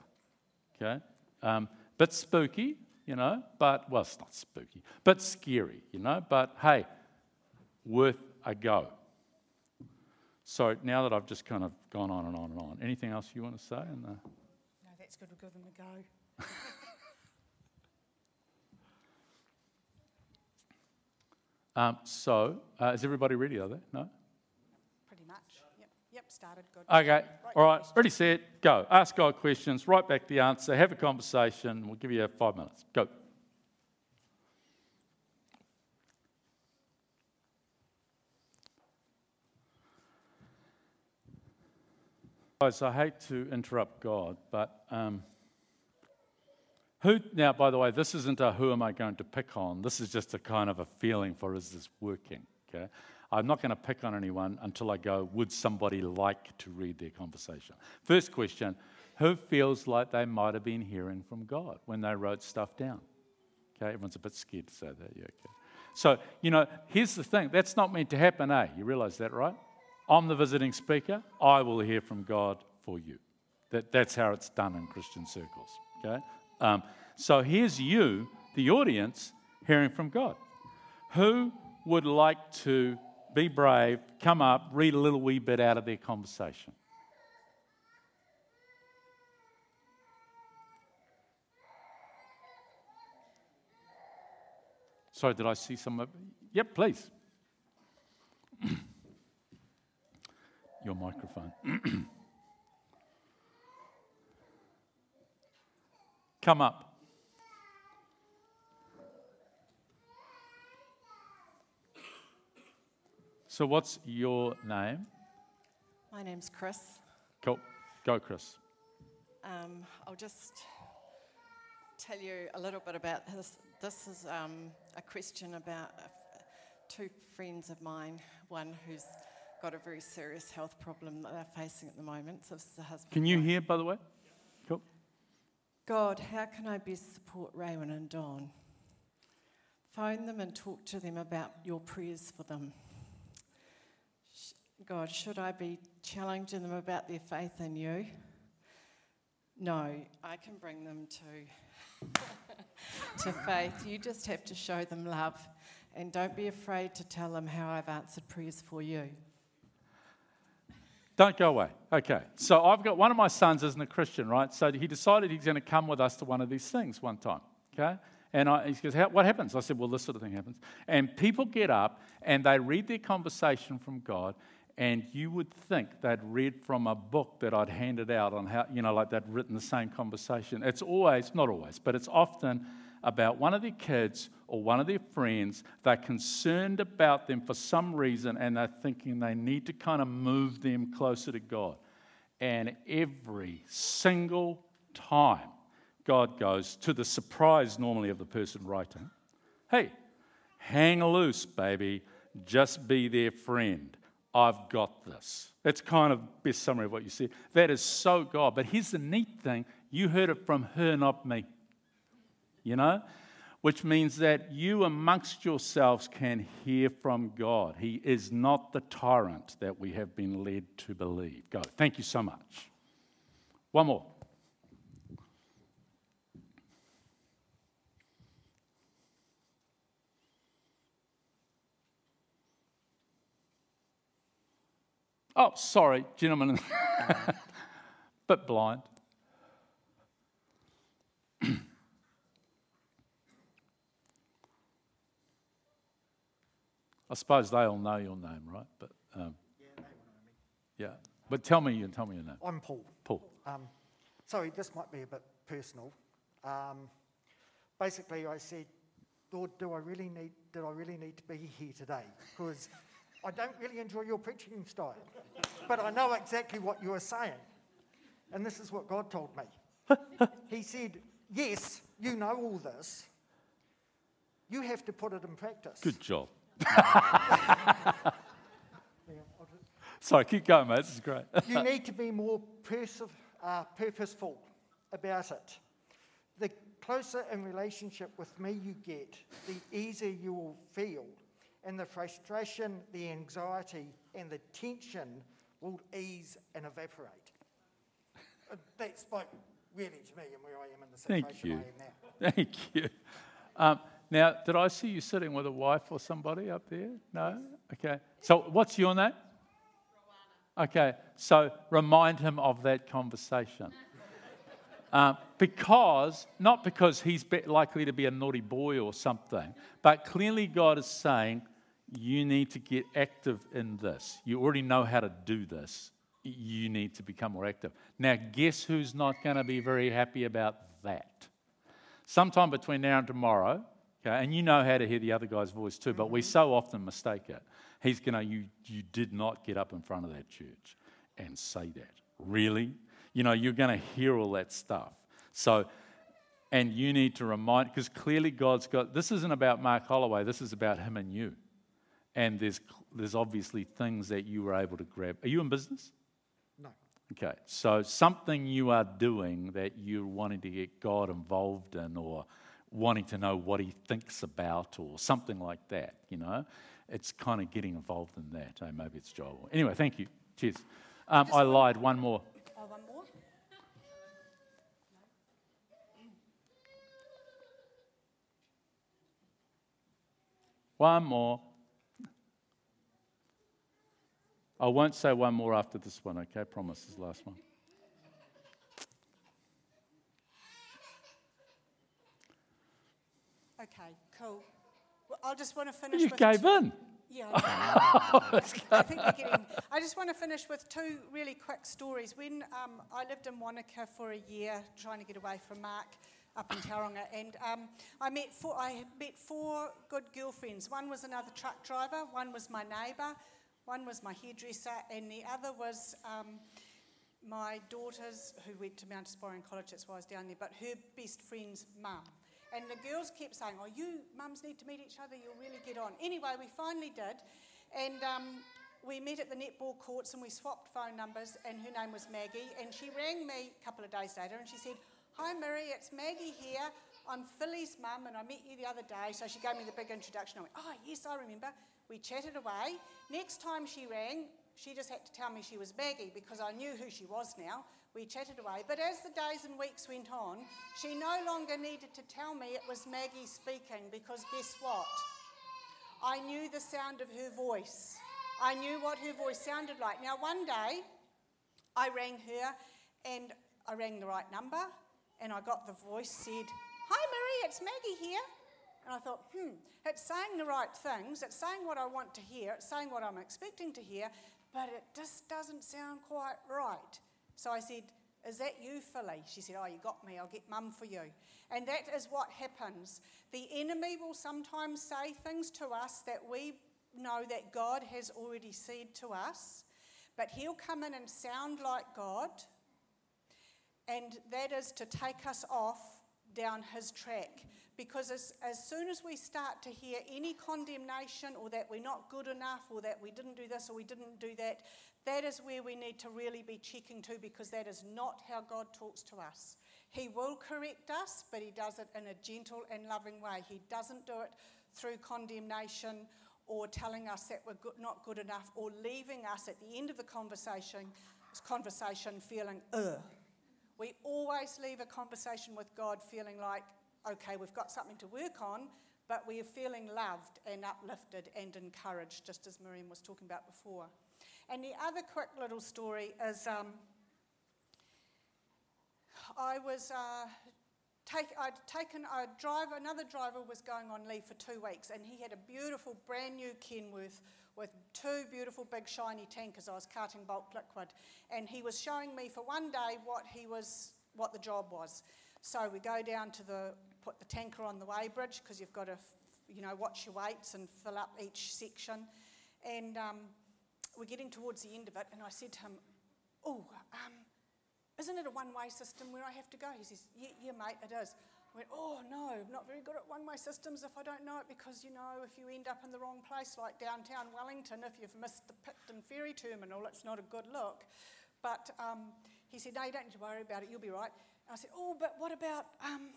Okay? Um, bit spooky, you know, but, well, it's not spooky, but scary, you know, but hey, worth a go. So now that I've just kind of gone on and on and on, anything else you want to say? The... No, that's good. We'll give them a go. Um, so, uh, is everybody ready? Are they? No? Much. Yep. Yep. Started good. Okay. All right. Ready, set, go. Ask God questions, write back the answer, have a conversation. We'll give you five minutes. Go. Guys, I hate to interrupt God, but um, who, now, by the way, this isn't a who am I going to pick on. This is just a kind of a feeling for is this working? Okay? I'm not going to pick on anyone until I go, would somebody like to read their conversation? First question who feels like they might have been hearing from God when they wrote stuff down? Okay, everyone's a bit scared to say that. Yeah, okay. So, you know, here's the thing that's not meant to happen, eh? You realize that, right? I'm the visiting speaker. I will hear from God for you. That, that's how it's done in Christian circles. Okay? Um, so here's you, the audience, hearing from God. Who would like to be brave, come up, read a little wee bit out of their conversation? Sorry, did I see some? of- Yep, please. Your microphone. Come up. So, what's your name? My name's Chris. Go, go Chris. Um, I'll just tell you a little bit about this. This is um, a question about two friends of mine. One who's got a very serious health problem that they're facing at the moment. So this is a husband. Can you wife. hear, by the way? Cool. God, how can I best support Raywin and Dawn? Phone them and talk to them about your prayers for them. God, should I be challenging them about their faith in you? No, I can bring them to, to faith. You just have to show them love and don't be afraid to tell them how I've answered prayers for you. Don't go away. Okay. So I've got one of my sons isn't a Christian, right? So he decided he's going to come with us to one of these things one time. Okay. And I, he goes, What happens? I said, Well, this sort of thing happens. And people get up and they read their conversation from God, and you would think they'd read from a book that I'd handed out on how, you know, like they'd written the same conversation. It's always, not always, but it's often about one of their kids or one of their friends. They're concerned about them for some reason and they're thinking they need to kind of move them closer to God. And every single time, God goes to the surprise normally of the person writing, hey, hang loose, baby. Just be their friend. I've got this. That's kind of best summary of what you said. That is so God. But here's the neat thing you heard it from her, not me you know? Which means that you amongst yourselves can hear from God. He is not the tyrant that we have been led to believe. Go. Thank you so much. One more. Oh, sorry, gentlemen. Bit blind. I suppose they all know your name, right? But um, yeah, But tell me, you tell me your name. I'm Paul. Paul. Um, sorry, this might be a bit personal. Um, basically, I said, Lord, do I really need, did I really need to be here today? Because I don't really enjoy your preaching style, but I know exactly what you are saying. And this is what God told me. he said, Yes, you know all this. You have to put it in practice. Good job. Sorry, keep going, mate. This is great. you need to be more perse- uh, purposeful about it. The closer in relationship with me you get, the easier you will feel, and the frustration, the anxiety, and the tension will ease and evaporate. Uh, that spoke really to me and where I am in the situation Thank you. I am now. Thank you. Um, now, did I see you sitting with a wife or somebody up there? No? Okay. So, what's your name? Okay. So, remind him of that conversation. Um, because, not because he's be- likely to be a naughty boy or something, but clearly God is saying, you need to get active in this. You already know how to do this. You need to become more active. Now, guess who's not going to be very happy about that? Sometime between now and tomorrow, okay, and you know how to hear the other guy's voice too, but we mm-hmm. so often mistake it. He's going to, you, you did not get up in front of that church and say that. Really? You know, you're going to hear all that stuff. So, and you need to remind, because clearly God's got, this isn't about Mark Holloway, this is about him and you. And there's, there's obviously things that you were able to grab. Are you in business? No. Okay, so something you are doing that you're wanting to get God involved in or wanting to know what he thinks about or something like that, you know? It's kind of getting involved in that. Oh, maybe it's Joel. Anyway, thank you. Cheers. Um, I lied. One more. Oh, one more. One more. I won't say one more after this one, okay? Promise this last one. Okay, cool. Well, I just want to finish You with gave in. Yeah. I think we're getting. I just want to finish with two really quick stories. When um, I lived in Wanaka for a year, trying to get away from Mark up in Tauranga, and um, I met four. I met four good girlfriends. One was another truck driver. One was my neighbour. One was my hairdresser, and the other was. Um, my daughter's, who went to Mount Aspiring College, that's why I was down there, but her best friend's mum. And the girls kept saying, Oh, you mums need to meet each other, you'll really get on. Anyway, we finally did. And um, we met at the netball courts and we swapped phone numbers, and her name was Maggie. And she rang me a couple of days later and she said, Hi, Mary, it's Maggie here. I'm Philly's mum, and I met you the other day. So she gave me the big introduction. I went, Oh, yes, I remember. We chatted away. Next time she rang, she just had to tell me she was Maggie because I knew who she was now. We chatted away. But as the days and weeks went on, she no longer needed to tell me it was Maggie speaking because guess what? I knew the sound of her voice. I knew what her voice sounded like. Now, one day, I rang her and I rang the right number and I got the voice said, Hi, Marie, it's Maggie here. And I thought, hmm, it's saying the right things. It's saying what I want to hear. It's saying what I'm expecting to hear, but it just doesn't sound quite right. So I said, Is that you, Philly? She said, Oh, you got me. I'll get mum for you. And that is what happens. The enemy will sometimes say things to us that we know that God has already said to us, but he'll come in and sound like God, and that is to take us off down his track. Because as, as soon as we start to hear any condemnation or that we're not good enough or that we didn't do this or we didn't do that, that is where we need to really be checking to because that is not how God talks to us. He will correct us, but He does it in a gentle and loving way. He doesn't do it through condemnation or telling us that we're good, not good enough or leaving us at the end of the conversation, conversation feeling, ugh. We always leave a conversation with God feeling like, okay, we've got something to work on, but we are feeling loved and uplifted and encouraged, just as Miriam was talking about before. And the other quick little story is um, I was uh, take, I'd taken a driver, another driver was going on leave for two weeks, and he had a beautiful brand new Kenworth with two beautiful big shiny tankers. I was carting bulk liquid, and he was showing me for one day what he was, what the job was. So we go down to the put the tanker on the weighbridge because you've got to, you know, watch your weights and fill up each section, and um, we're getting towards the end of it, and I said to him, "Oh." Um, isn't it a one way system where I have to go? He says, Yeah, yeah mate, it is. I went, Oh, no, I'm not very good at one way systems if I don't know it because, you know, if you end up in the wrong place like downtown Wellington, if you've missed the Picton ferry terminal, it's not a good look. But um, he said, No, you don't need to worry about it, you'll be right. And I said, Oh, but what about, um,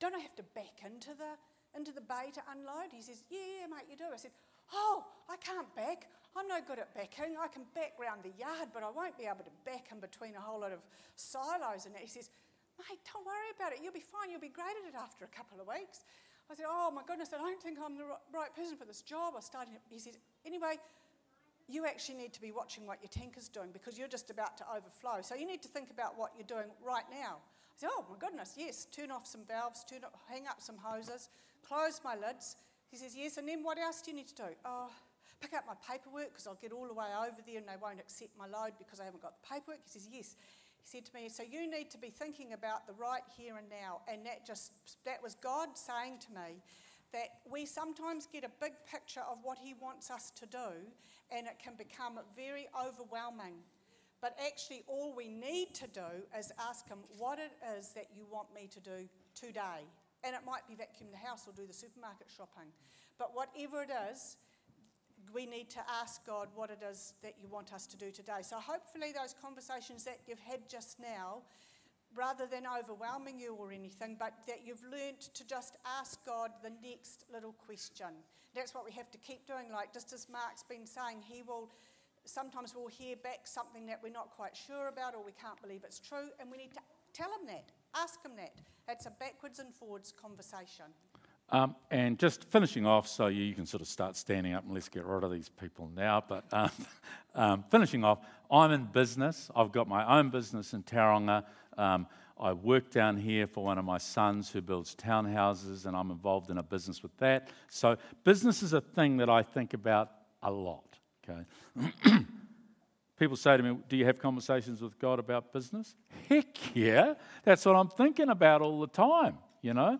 don't I have to back into the, into the bay to unload? He says, Yeah, mate, you do. I said, Oh, I can't back. I'm no good at backing. I can back round the yard, but I won't be able to back in between a whole lot of silos. And he says, Mate, don't worry about it. You'll be fine. You'll be great at it after a couple of weeks. I said, Oh my goodness, I don't think I'm the right person for this job. I started, he says, Anyway, you actually need to be watching what your tanker's doing because you're just about to overflow. So you need to think about what you're doing right now. Said, Oh my goodness, yes, turn off some valves, turn up, hang up some hoses, close my lids. He says, Yes, and then what else do you need to do? Oh, pick up my paperwork because I'll get all the way over there and they won't accept my load because I haven't got the paperwork. He says, Yes. He said to me, So you need to be thinking about the right here and now. And that just, that was God saying to me that we sometimes get a big picture of what He wants us to do and it can become very overwhelming. But actually, all we need to do is ask Him what it is that you want me to do today. And it might be vacuum the house or do the supermarket shopping. But whatever it is, we need to ask God what it is that you want us to do today. So, hopefully, those conversations that you've had just now, rather than overwhelming you or anything, but that you've learnt to just ask God the next little question. That's what we have to keep doing. Like, just as Mark's been saying, He will. Sometimes we'll hear back something that we're not quite sure about or we can't believe it's true, and we need to tell them that, ask them that. It's a backwards and forwards conversation. Um, and just finishing off, so you can sort of start standing up and let's get rid of these people now. But um, um, finishing off, I'm in business. I've got my own business in Tauranga. Um, I work down here for one of my sons who builds townhouses, and I'm involved in a business with that. So business is a thing that I think about a lot. Okay. People say to me, Do you have conversations with God about business? Heck yeah. That's what I'm thinking about all the time, you know.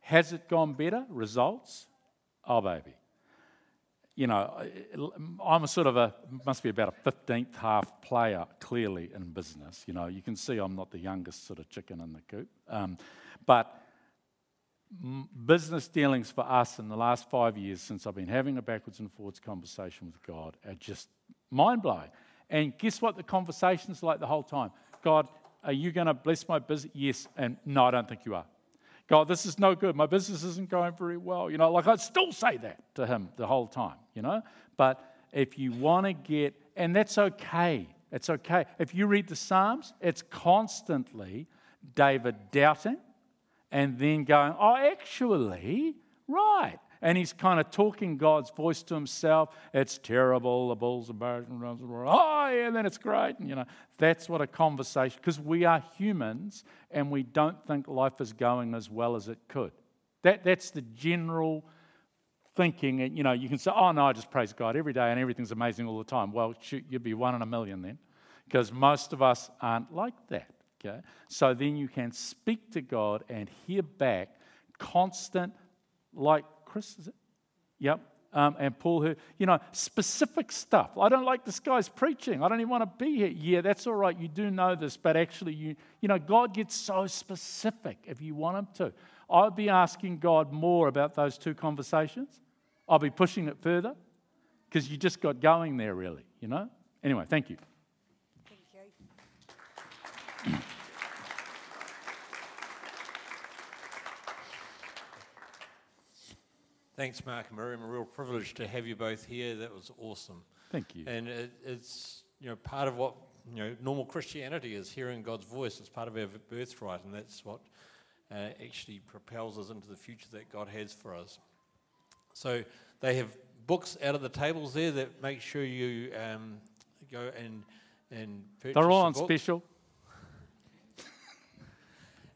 Has it gone better? Results? Oh, baby. You know, I'm a sort of a, must be about a 15th half player, clearly, in business. You know, you can see I'm not the youngest sort of chicken in the coop. Um, but business dealings for us in the last five years since I've been having a backwards and forwards conversation with God are just mind blowing. And guess what the conversation's like the whole time? God, are you going to bless my business? Yes. And no, I don't think you are. God, this is no good. My business isn't going very well. You know, like I'd still say that to him the whole time, you know. But if you want to get, and that's okay, it's okay. If you read the Psalms, it's constantly David doubting and then going, oh, actually, right and he's kind of talking God's voice to himself. It's terrible, the bulls and bears, and oh yeah, and then it's great, and you know that's what a conversation. Because we are humans, and we don't think life is going as well as it could. That that's the general thinking. And you know, you can say, oh no, I just praise God every day, and everything's amazing all the time. Well, shoot, you'd be one in a million then, because most of us aren't like that. Okay, so then you can speak to God and hear back constant, like Chris, is it? Yep. Um, and Paul, who, you know, specific stuff. I don't like this guy's preaching. I don't even want to be here. Yeah, that's all right. You do know this, but actually, you, you know, God gets so specific if you want Him to. I'll be asking God more about those two conversations. I'll be pushing it further because you just got going there, really, you know? Anyway, thank you. Thank you. Thanks, Mark and Miriam. A real privilege to have you both here. That was awesome. Thank you. And it, it's you know part of what you know normal Christianity is hearing God's voice. It's part of our birthright, and that's what uh, actually propels us into the future that God has for us. So they have books out of the tables there that make sure you um, go and and purchase. They're all on book. special.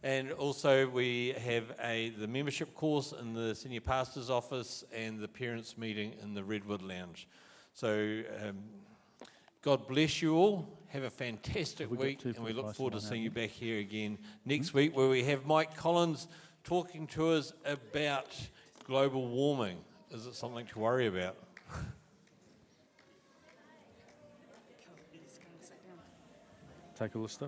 And also, we have a, the membership course in the senior pastor's office and the parents' meeting in the Redwood Lounge. So, um, God bless you all. Have a fantastic we week, and we look forward to seeing you back here again next week, where we have Mike Collins talking to us about global warming. Is it something to worry about? Take all this stuff.